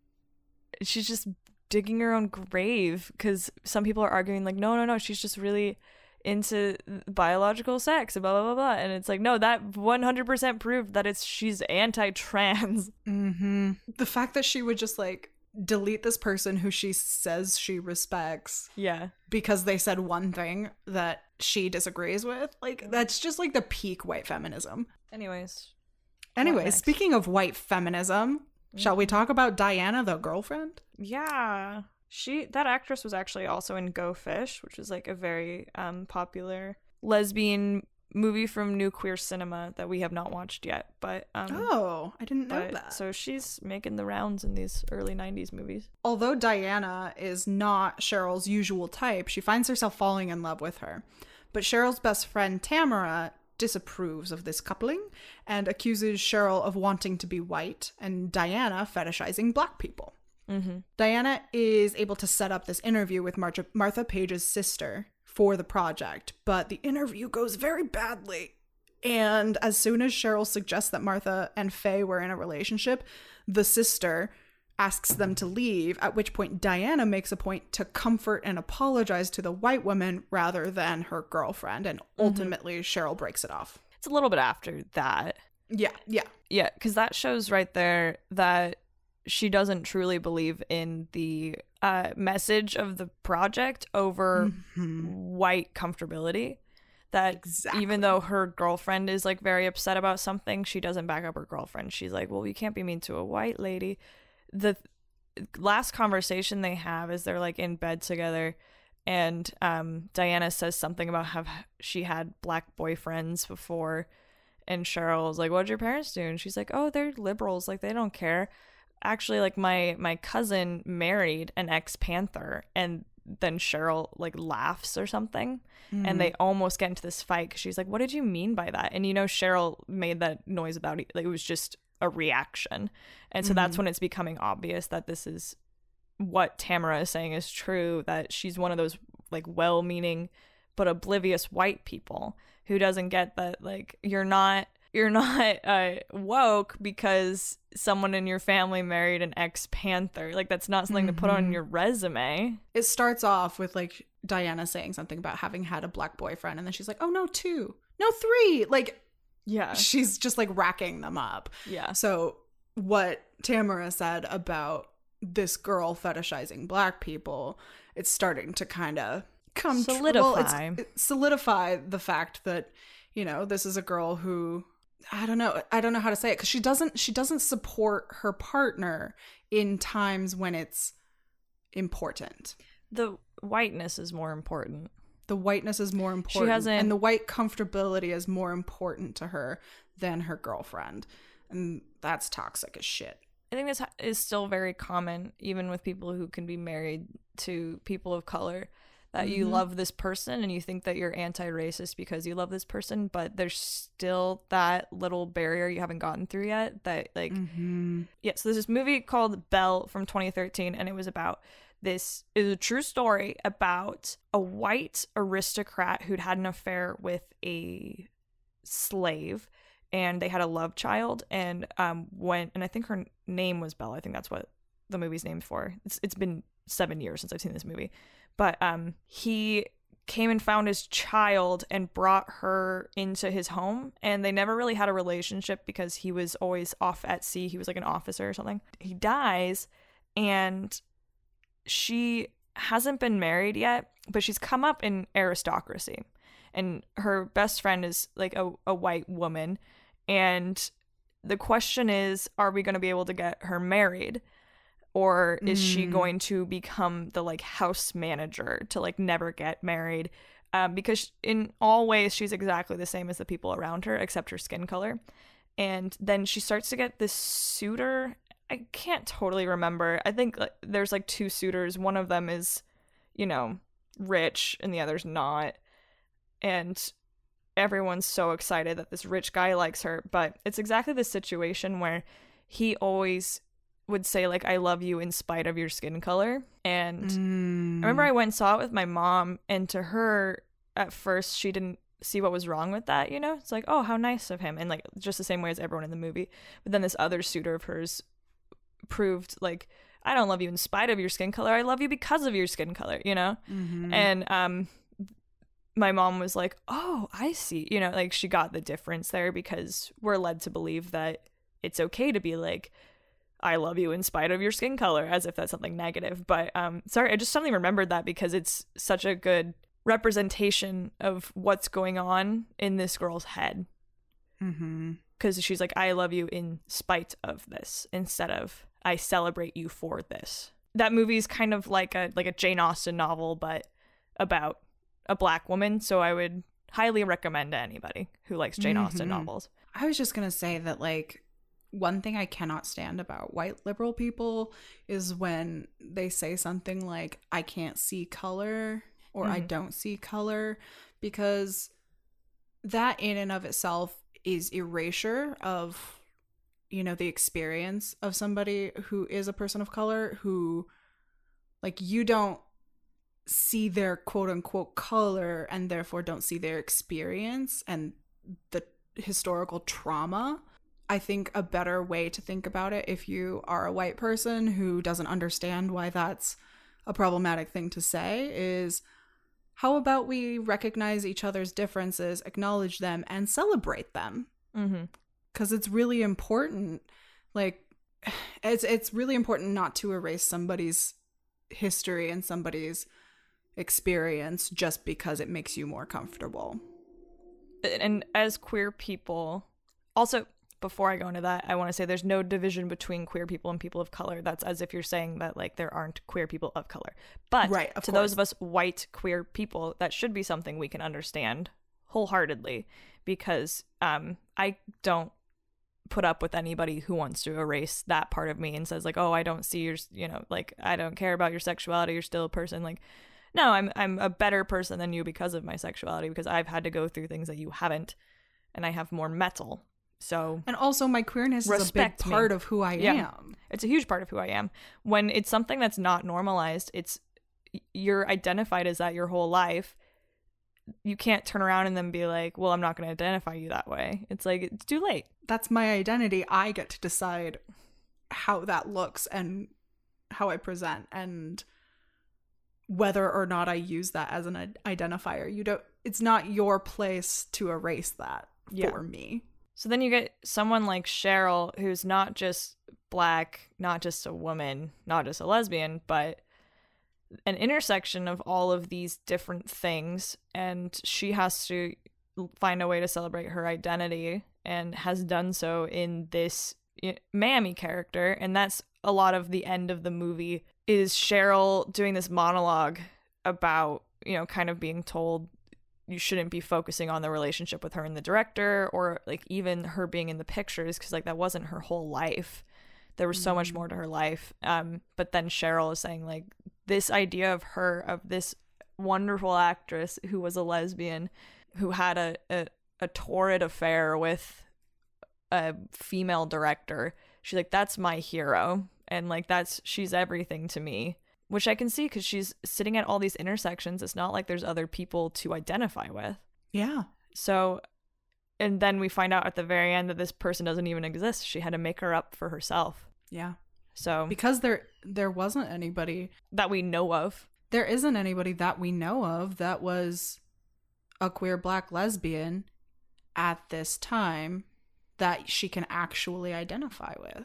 S1: she's just digging her own grave because some people are arguing like no no no she's just really into biological sex and blah blah blah blah. And it's like no that 100% proved that it's she's anti-trans.
S2: Mm-hmm. The fact that she would just like delete this person who she says she respects
S1: yeah.
S2: because they said one thing that she disagrees with, like that's just like the peak white feminism.
S1: anyways. Anyways
S2: speaking of white feminism, shall we talk about Diana the girlfriend?
S1: yeah she that actress was actually also in go fish which was like a very um popular lesbian movie from new queer cinema that we have not watched yet but um
S2: Oh, I didn't know
S1: but-
S2: that.
S1: so she's making the rounds in these early 90s movies
S2: Although Diana is not Cheryl's usual type, she finds herself falling in love with her. But Cheryl's best friend Tamara disapproves of this coupling and accuses Cheryl of wanting to be white and Diana fetishizing black people.
S1: mm-hmm.
S2: Diana is able to set up this interview with Martha, Martha Page's sister for the project, but the interview goes very badly. And as soon as Cheryl suggests that Martha and Faye were in a relationship, the sister asks them to leave, at which point Diana makes a point to comfort and apologize to the white woman rather than her girlfriend. And ultimately, Cheryl breaks it off.
S1: It's a little bit after that.
S2: Yeah, yeah.
S1: Yeah, because that shows right there that she doesn't truly believe in the uh, message of the project over white comfortability. That
S2: Exactly.
S1: even though her girlfriend is like very upset about something, she doesn't back up her girlfriend. She's like, well, you can't be mean to a white lady. The last conversation they have is they're like in bed together and um, Diana says something about how she had black boyfriends before, and Cheryl's like, what did your parents do?" And she's like, "Oh, they're liberals. Like they don't care." Actually, like my my cousin married an ex Panther, and then Cheryl like laughs or something, and they almost get into this fight because she's like, "What did you mean by that?" And you know, Cheryl made that noise about it. Like, it was just a reaction. And so that's when it's becoming obvious that this is what Tamara is saying is true that she's one of those like well-meaning but oblivious white people who doesn't get that like you're not you're not uh, woke because someone in your family married an ex Panther. Like that's not something to put on your resume.
S2: It starts off with like Diana saying something about having had a black boyfriend, and then she's like, "Oh no, two, no three. Like
S1: Yeah,
S2: she's just like racking them up.
S1: yeah,
S2: So what Tamara said about this girl fetishizing black people, it's starting to kind of come tr- well, it's-
S1: Solidify.
S2: solidify the fact that you know this is a girl who I don't know I don't know how to say it because she doesn't she doesn't support her partner in times when it's important.
S1: the whiteness is more important.
S2: The whiteness is more important,
S1: hasn't-
S2: and the white comfortability is more important to her than her girlfriend, and that's toxic as shit.
S1: I think this is still very common, even with people who can be married to people of color, that you
S2: Mhm.
S1: love this person and you think that you're anti racist because you love this person, but there's still that little barrier you haven't gotten through yet. That, like,
S2: Mm-hmm.
S1: yeah, so there's this movie called Belle from 2013, and it was about this is a true story about a white aristocrat who'd had an affair with a slave and they had a love child and um went and I think her name was Belle. I think that's what the movie's named for. It's it's been 7 years since I've seen this movie. But um he came and found his child and brought her into his home and they never really had a relationship because he was always off at sea. He was like an officer or something. He dies and she hasn't been married yet, but she's come up in aristocracy. And her best friend is like a, a white woman. And the question is are we going to be able to get her married? Or is she
S2: Mm.
S1: going to become the like house manager to like never get married? Um, because in all ways, she's exactly the same as the people around her, except her skin color. And then she starts to get this suitor. I can't totally remember. I think like, there's like two suitors. One of them is, you know, rich, and the other's not. And everyone's so excited that this rich guy likes her. But it's exactly the situation where he always would say, like, I love you in spite of your skin color. And
S2: Mm.
S1: I remember I went and saw it with my mom, and to her, at first, she didn't see what was wrong with that, you know? It's like, oh, how nice of him. And like, just the same way as everyone in the movie. But then this other suitor of hers proved, like, I don't love you in spite of your skin color. I love you because of your skin color, you know?
S2: Mhm.
S1: And um, my mom was like, oh, I see. You know, like, she got the difference there because we're led to believe that it's okay to be like, I love you in spite of your skin color, as if that's something negative. But um, sorry, I just suddenly remembered that because it's such a good representation of what's going on in this girl's head.
S2: Mm-hmm.
S1: Because she's like, I love you in spite of this, instead of I celebrate you for this. That movie is kind of like a like a Jane Austen novel, but about a black woman. So I would highly recommend to anybody who likes Jane Austen
S2: Mhm.
S1: novels.
S2: I was just gonna say that like one thing I cannot stand about white liberal people is when they say something like I can't see color or I
S1: Mhm.
S2: don't see color because that in and of itself is erasure of you know the experience of somebody who is a person of color who like you don't see their quote unquote color and therefore don't see their experience and the historical trauma. I think a better way to think about it if you are a white person who doesn't understand why that's a problematic thing to say is how about we recognize each other's differences, acknowledge them and celebrate them?
S1: Mm-hmm.
S2: Cuz it's really important like it's it's really important not to erase somebody's history and somebody's experience just because it makes you more comfortable.
S1: and as queer people also before i go into that i want to say there's no division between queer people and people of color. That's as if you're saying that like there aren't queer people of color. But
S2: Right, of
S1: to those of us white queer people that should be something we can understand wholeheartedly because um i don't put up with anybody who wants to erase that part of me and says like oh i don't see your you know like i don't care about your sexuality you're still a person like no i'm i'm a better person than you because of my sexuality because i've had to go through things that you haven't and i have more metal So
S2: And also, my queerness is a big
S1: Respect me.
S2: part of who I
S1: Yeah.
S2: am.
S1: it's a huge part of who I am. When it's something that's not normalized, it's you're identified as that your whole life. You can't turn around and then be like, "Well, I'm not going to identify you that way." It's like it's too late.
S2: That's my identity. I get to decide how that looks and how I present and whether or not I use that as an identifier. You don't it's not your place to erase that
S1: Yeah.
S2: for me.
S1: So then you get someone like Cheryl, who's not just black, not just a woman, not just a lesbian, but an intersection of all of these different things. And she has to find a way to celebrate her identity and has done so in this Mammy character. And that's a lot of the end of the movie is Cheryl doing this monologue about, you know, kind of being told you shouldn't be focusing on the relationship with her and the director or like even her being in the pictures because like that wasn't her whole life there was so much more to her life um but then cheryl is saying like this idea of her of this wonderful actress who was a lesbian who had a a, a torrid affair with a female director she's like that's my hero and like that's she's everything to me which I can see because she's sitting at all these intersections. It's not like there's other people to identify with.
S2: Yeah.
S1: So, and then we find out at the very end that this person doesn't even exist. She had to make her up for herself.
S2: Yeah.
S1: So,
S2: Because there there wasn't anybody
S1: that we know of.
S2: there isn't anybody that we know of that was a queer black lesbian at this time that she can actually identify with.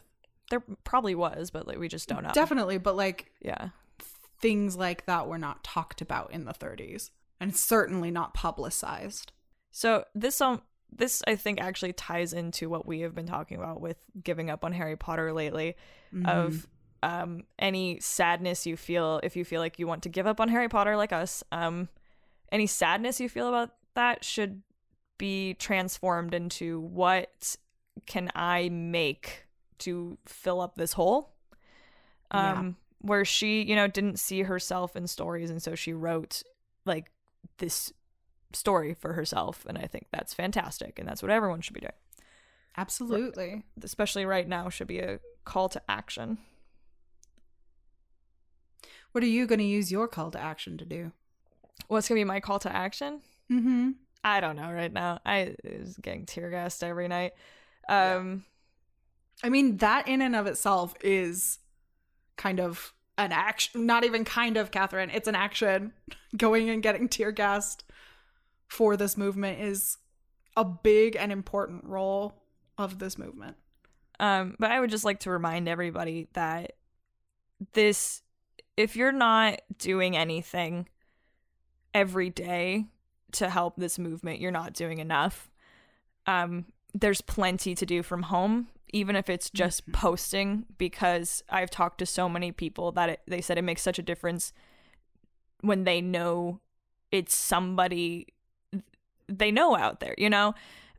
S1: There probably was, but like we just don't know.
S2: Definitely, but like
S1: Yeah.
S2: things like that were not talked about in the 30s and certainly not publicized.
S1: So this um this I think actually ties into what we have been talking about with giving up on Harry Potter lately of um any sadness you feel if you feel like you want to give up on Harry Potter like us um any sadness you feel about that should be transformed into what can I make to fill up this hole um where she you know didn't see herself in stories and so she wrote like this story for herself and i think that's fantastic and that's what everyone should be doing
S2: Absolutely.
S1: especially right now should be a call to action
S2: What are you going to use your call to action to do?
S1: what's gonna be my call to action
S2: Mm-hmm.
S1: I don't know right now i is getting tear gassed every night um
S2: I mean, that in and of itself is kind of an action. Not even kind of, Catherine. It's an action. Going and getting tear gassed for this movement is a big and important role of this movement.
S1: Um, but I would just like to remind everybody that this, if you're not doing anything every day to help this movement, you're not doing enough. Um, there's plenty to do from home, even if it's just posting, because I've talked to so many people that it, they said it makes such a difference when they know it's somebody they know out there, you know?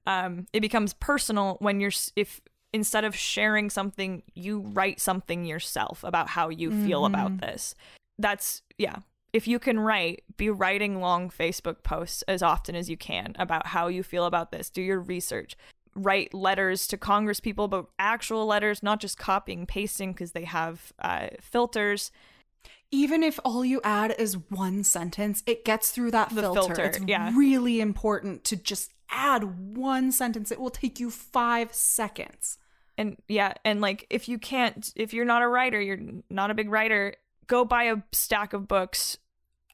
S1: Um, it becomes personal when you're, if instead of sharing something, you write something yourself about how you feel about this. That's, yeah. If you can write, be writing long Facebook posts as often as you can about how you feel about this. Do your research. Write letters to Congress people, but actual letters, not just copying, pasting because they have uh, filters.
S2: Even if all you add is one sentence, it gets through that
S1: The
S2: filter.
S1: filter,
S2: It's
S1: yeah.
S2: really important to just add one sentence. It will take you five seconds.
S1: and yeah and like if you can't if you're not a writer you're not a big writer go buy a stack of books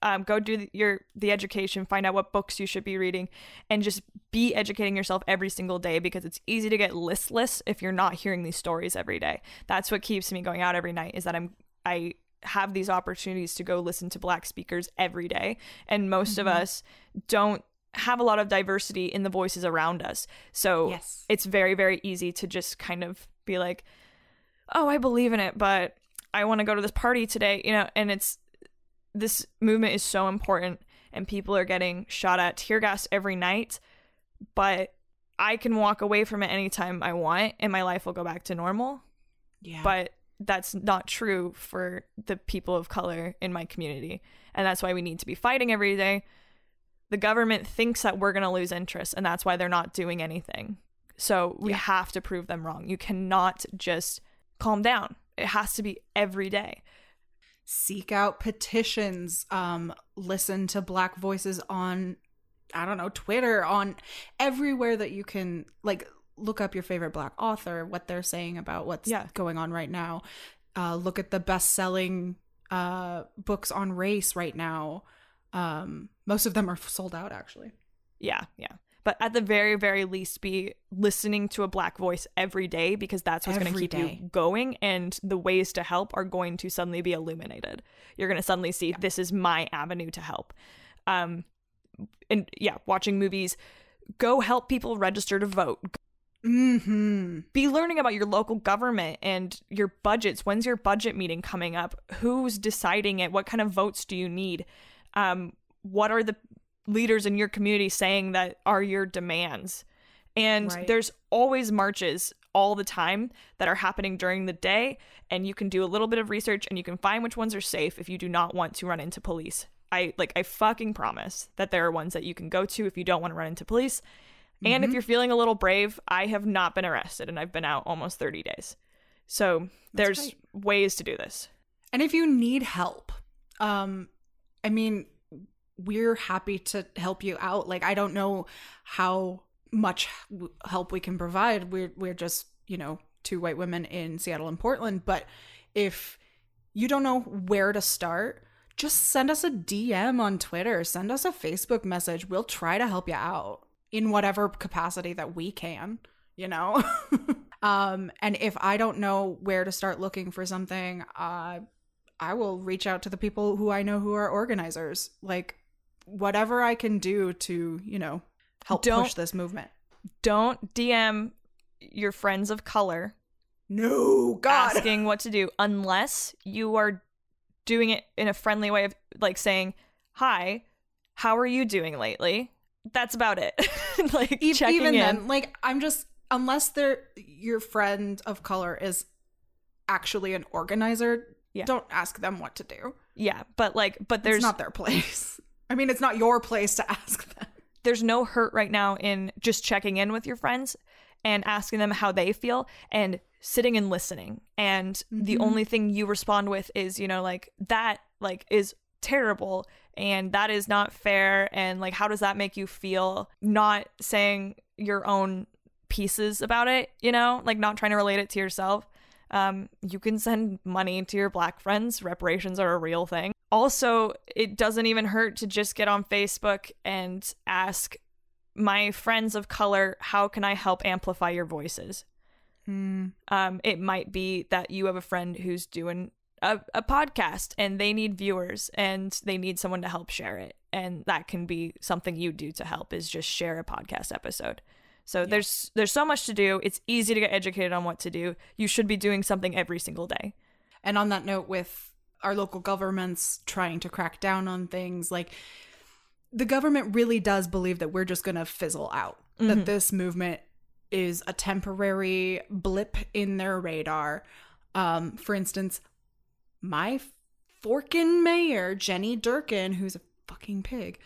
S1: um, go do the, your the education find out what books you should be reading and just be educating yourself every single day because it's easy to get listless if you're not hearing these stories every day. That's what keeps me going out every night is that i'm i have these opportunities to go listen to black speakers every day. And most of us don't have a lot of diversity in the voices around us. So
S2: Yes.
S1: it's very very easy to just kind of be like oh i believe in it but i want to go to this party today you know and it's this movement is so important and people are getting shot at tear gas every night but i can walk away from it anytime i want and my life will go back to normal
S2: Yeah.
S1: but that's not true for the people of color in my community and that's why we need to be fighting every day the government thinks that we're going to lose interest and that's why they're not doing anything So we have to prove them wrong. You cannot just calm down. It has to be every day.
S2: Seek out petitions, um, listen to black voices on I don't know, Twitter, on everywhere that you can like look up your favorite black author, what they're saying about what's
S1: Yeah.
S2: going on right now. Uh, look at the best selling uh, books on race right now. Um, most of them are sold out, actually.
S1: Yeah, yeah. But at the very, very least, be listening to a black voice every day because that's what's going to keep
S2: day.
S1: you going. And the ways to help are going to suddenly be illuminated. You're going to suddenly see this is my avenue to help. Um, and yeah, watching movies. Go help people register to vote.
S2: Mm-hmm.
S1: Be learning about your local government and your budgets. When's your budget meeting coming up? Who's deciding it? What kind of votes do you need? Um, what are the leaders in your community saying that are your demands? And
S2: Right.
S1: there's always marches all the time that are happening during the day. And you can do a little bit of research and you can find which ones are safe if you do not want to run into police. I like, I fucking promise that there are ones that you can go to if you don't want to run into police. And if you're feeling a little brave, I have not been arrested and I've been out almost 30 days. So there's
S2: great.
S1: ways to do this.
S2: And if you need help, um, I mean, we're happy to help you out. Like, I don't know how much help we can provide. We're we're just you know two white women in Seattle and Portland. But if you don't know where to start, just send us a DM on Twitter. Send us a Facebook message. We'll try to help you out in whatever capacity that we can. You know. um, and if I don't know where to start looking for something, uh, I will reach out to the people who I know who are organizers. Like whatever I can do to, you know, help
S1: Don't-
S2: push this movement.
S1: Don't DM your friends of color
S2: No, God.
S1: asking what to do unless you are doing it in a friendly way of like saying, "Hi, how are you doing lately?" That's about it. like
S2: E-
S1: checking
S2: Even
S1: in.
S2: then, like I'm just unless they're your friend of color is actually an organizer,
S1: Yeah.
S2: don't ask them what to do.
S1: yeah, but like but
S2: There's
S1: there's
S2: not their place. I mean, it's not your place to ask them.
S1: there's no hurt right now in just checking in with your friends and asking them how they feel and sitting and listening and the
S2: Mhm.
S1: only thing you respond with is you know like that like is terrible and that is not fair and like how does that make you feel not saying your own pieces about it you know like not trying to relate it to yourself um, you can send money to your black friends. Reparations are a real thing. Also, it doesn't even hurt to just get on Facebook and ask my friends of color, how can I help amplify your voices? Um, it might be that you have a friend who's doing a, a podcast and they need viewers and they need someone to help share it. And that can be something you do to help is just share a podcast episode. So there's there's so much to do. It's easy to get educated on what to do. You should be doing something every single day.
S2: And on that note, with our local governments trying to crack down on things, like the government really does believe that we're just going to fizzle out, that this movement is a temporary blip in their radar. Um, for instance, my forkin mayor, Jenny Durkan, who's a fucking pig,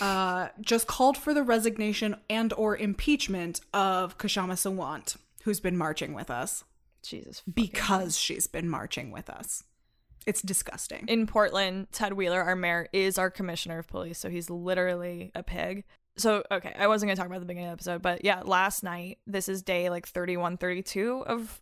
S2: uh, just called for the resignation and or impeachment of Kshama Sawant, who's been marching with us
S1: Jesus.
S2: because she's been marching with us. It's disgusting.
S1: in Portland, Ted Wheeler, our mayor, is our commissioner of police, so he's literally a pig. So, okay, I wasn't going to talk about the beginning of the episode, but yeah, last night, this is day like 31, 32 of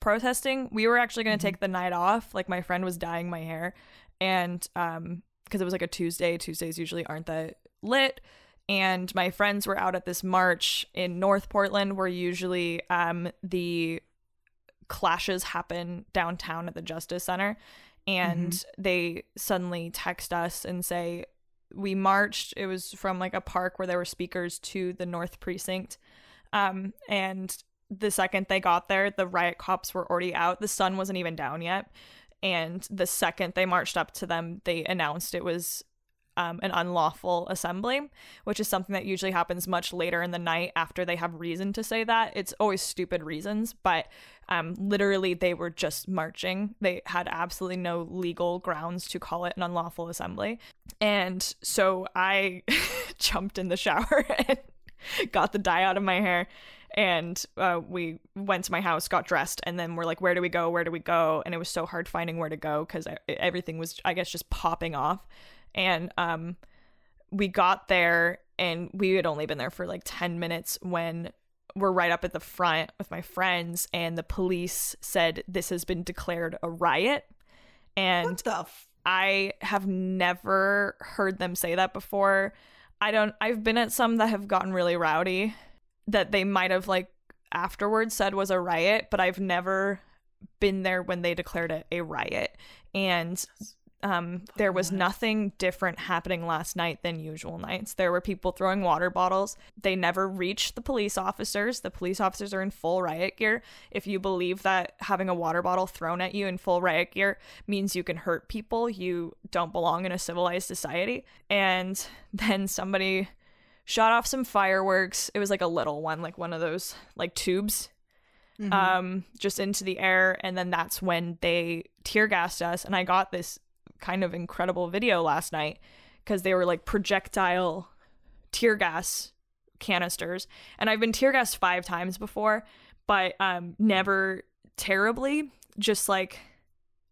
S1: protesting. We were actually going to take the night off. Like, my friend was dyeing my hair, and um, because it was like a Tuesday, Tuesdays usually aren't that lit. And my friends were out at this march in North Portland, where usually um, the clashes happen downtown at the Justice Center. And they suddenly text us and say, We marched. It was from like a park where there were speakers to the North Precinct. Um, and the second they got there, the riot cops were already out. The sun wasn't even down yet. And the second they marched up to them, they announced it was um, an unlawful assembly, which is something that usually happens much later in the night after they have reason to say that. It's always stupid reasons, but um, literally they were just marching. They had absolutely no legal grounds to call it an unlawful assembly. And so I jumped in the shower and got the dye out of my hair And uh, we went to my house, got dressed, and then we're like, where do we go? Where do we go? And it was so hard finding where to go because everything was, I guess, just popping off. And um, we got there, and we had only been there for like 10 minutes when we're right up at the front with my friends, and the police said this has been declared a riot. And
S2: what the f-
S1: I have never heard them say that before. I don't I've been at some that have gotten really rowdy that they might have like afterwards said was a riot, but I've never been there when they declared it a riot. And um, there was nothing different happening last night than usual nights. There were people throwing water bottles. They never reached the police officers. The police officers are in full riot gear. If you believe that having a water bottle thrown at you in full riot gear means you can hurt people, you don't belong in a civilized society. And then somebody shot off some fireworks. It was like a little one, like one of those like tubes. Mm-hmm. Um, just into the air, and then that's when they tear gassed us. And I got this kind of incredible video last night because they were like projectile tear gas canisters. And I've been tear gassed five times before, but um never terribly. Just like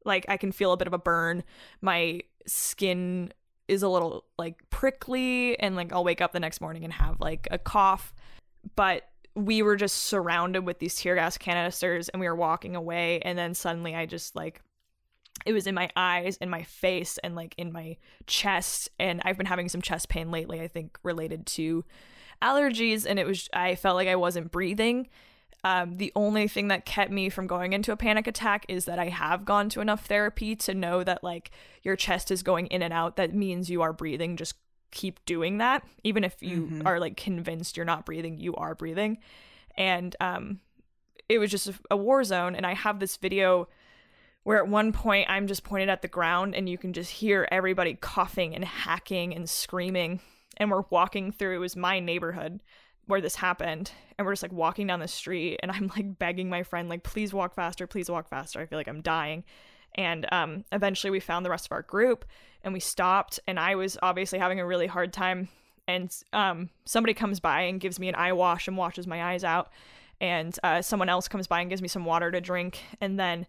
S1: like I can feel a bit of a burn. My skin is a little like prickly and like I'll wake up the next morning and have like a cough. But we were just surrounded with these tear gas canisters and we were walking away and then suddenly I just like it was in my eyes and my face and like in my chest and i've been having some chest pain lately i think related to allergies and it was i felt like i wasn't breathing um, the only thing that kept me from going into a panic attack is that I have gone to enough therapy to know that like your chest is going in and out. That means you are breathing. Just keep doing that. Even if you mm-hmm. are like convinced you're not breathing, you are breathing. And um, it was just a, a war zone. And I have this video where at one point I'm just pointed at the ground and you can just hear everybody coughing and hacking and screaming. And we're walking through, it was my neighborhood where this happened. And we're just like walking down the street and I'm like begging my friend, like, please walk faster, please walk faster. I feel like I'm dying. And um, eventually we found the rest of our group and we stopped. And I was obviously having a really hard time. And um, somebody comes by and gives me an eye wash and washes my eyes out. And uh, someone else comes by and gives me some water to drink. And then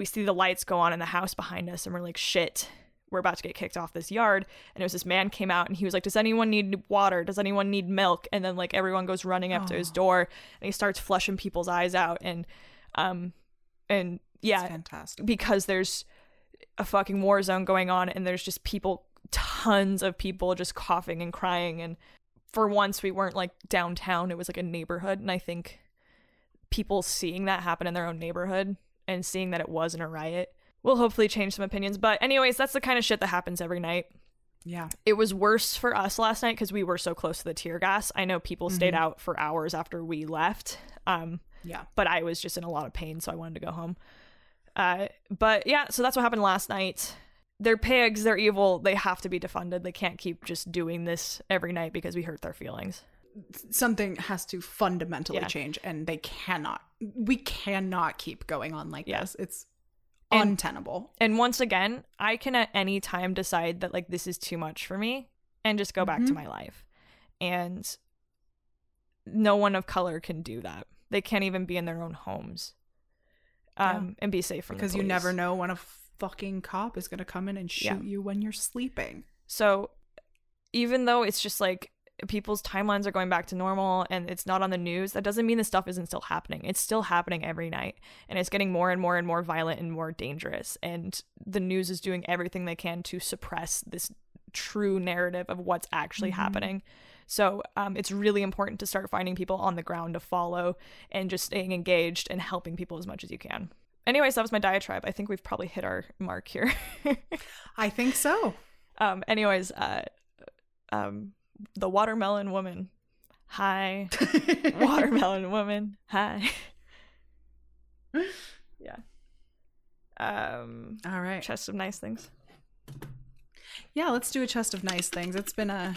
S1: we see the lights go on in the house behind us and we're like shit we're about to get kicked off this yard. And it was this man came out and he was like does anyone need water? Does anyone need milk? And then like everyone goes running up oh. to his door and he starts flushing people's eyes out. And um and yeah
S2: fantastic.
S1: because there's a fucking war zone going on and there's just people tons of people just coughing and crying. And for once we weren't like downtown. It was like a neighborhood. And i think people seeing that happen in their own neighborhood and seeing that it wasn't a riot will hopefully change some opinions. But, anyways, that's the kind of shit that happens every night.
S2: Yeah.
S1: It was worse for us last night because we were so close to the tear gas. I know people mm-hmm. stayed out for hours after we left. Um,
S2: yeah.
S1: But I was just in a lot of pain, so I wanted to go home. Uh, but yeah, so that's what happened last night. They're pigs, they're evil, they have to be defunded. They can't keep just doing this every night because we hurt their feelings
S2: something has to fundamentally yeah. change and they cannot we cannot keep going on like yeah. this it's and, untenable
S1: and once again i can at any time decide that like this is too much for me and just go mm-hmm. back to mm-hmm. my life and no one of color can do that they can't even be in their own homes um yeah. and be safe from
S2: because you never know when a fucking cop is going to come in and shoot you when you're sleeping
S1: so even though it's just like people's timelines are going back to normal and it's not on the news, that doesn't mean the stuff isn't still happening. It's still happening every night and it's getting more and more and more violent and more dangerous. And the news is doing everything they can to suppress this true narrative of what's actually mm-hmm. happening. So um, it's really important to start finding people on the ground to follow and just staying engaged and helping people as much as you can. Anyways, that was my diatribe. I think we've probably hit our mark here.
S2: I think so.
S1: Um, anyways, uh, um, the watermelon woman. Hi. watermelon woman. Hi. yeah. Um
S2: all right.
S1: Chest of nice things.
S2: Yeah, let's do a chest of nice things. It's been a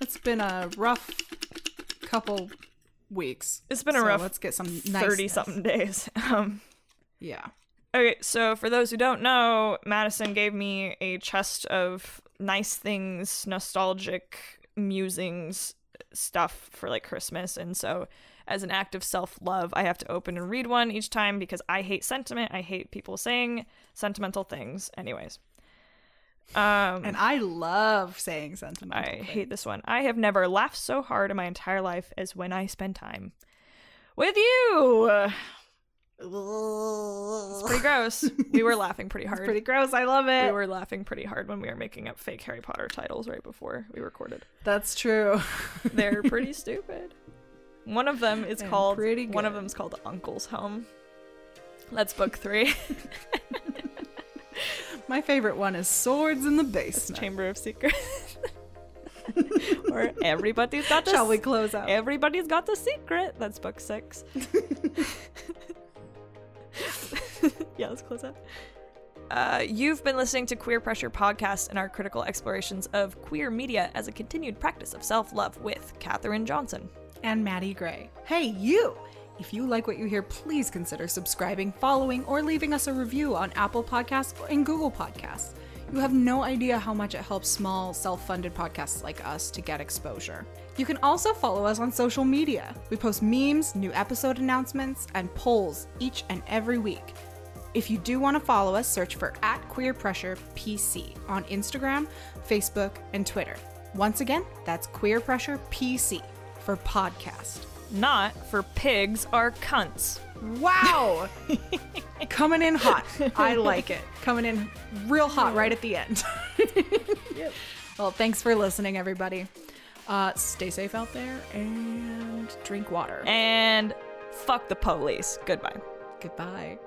S2: it's been a rough couple weeks.
S1: It's been a so rough let's get some 30 something days. Um
S2: yeah.
S1: Okay, so for those who don't know, Madison gave me a chest of nice things, nostalgic musings stuff for like Christmas. And so as an act of self love, I have to open and read one each time because I hate sentiment. I hate people saying sentimental things. Anyways. Um,
S2: And I love saying sentimental.
S1: I hate this one. I have never laughed so hard in my entire life as when I spend time with you. It's pretty gross. we were laughing pretty hard.
S2: Pretty gross. I love it.
S1: we were laughing pretty hard when we were making up fake Harry Potter titles right before we recorded.
S2: That's true.
S1: They're pretty stupid. One of them is
S2: And
S1: called
S2: pretty
S1: one of
S2: good.
S1: them's called Uncle's Home. That's book three.
S2: My favorite one is Swords in the Basement.
S1: Chamber of Secrets. or everybody's got the
S2: Shall we close out?
S1: Everybody's got the secret. That's book six. yeah, let's close out. Uh, you've been listening to Queer Pressure Podcast and our critical explorations of queer media as a continued practice of self love with Katherine Johnson.
S2: and Maddie Gray. Hey, you! If you like what you hear, please consider subscribing, following, or leaving us a review on Apple Podcasts and Google Podcasts. You have no idea how much it helps small, self funded podcasts like us to get exposure. You can also follow us on social media. We post memes, new episode announcements, and polls each and every week. If you do want to follow us, search for at Queer Pressure PC on Instagram, Facebook, and Twitter. Once again, that's Queer Pressure PC for podcast.
S1: Not for pigs are cunts.
S2: Wow! Coming in hot. I like it. Coming in real hot right at the end. Well, thanks for listening, everybody. Uh, stay safe out there and drink water.
S1: And fuck the police. Goodbye.
S2: Goodbye.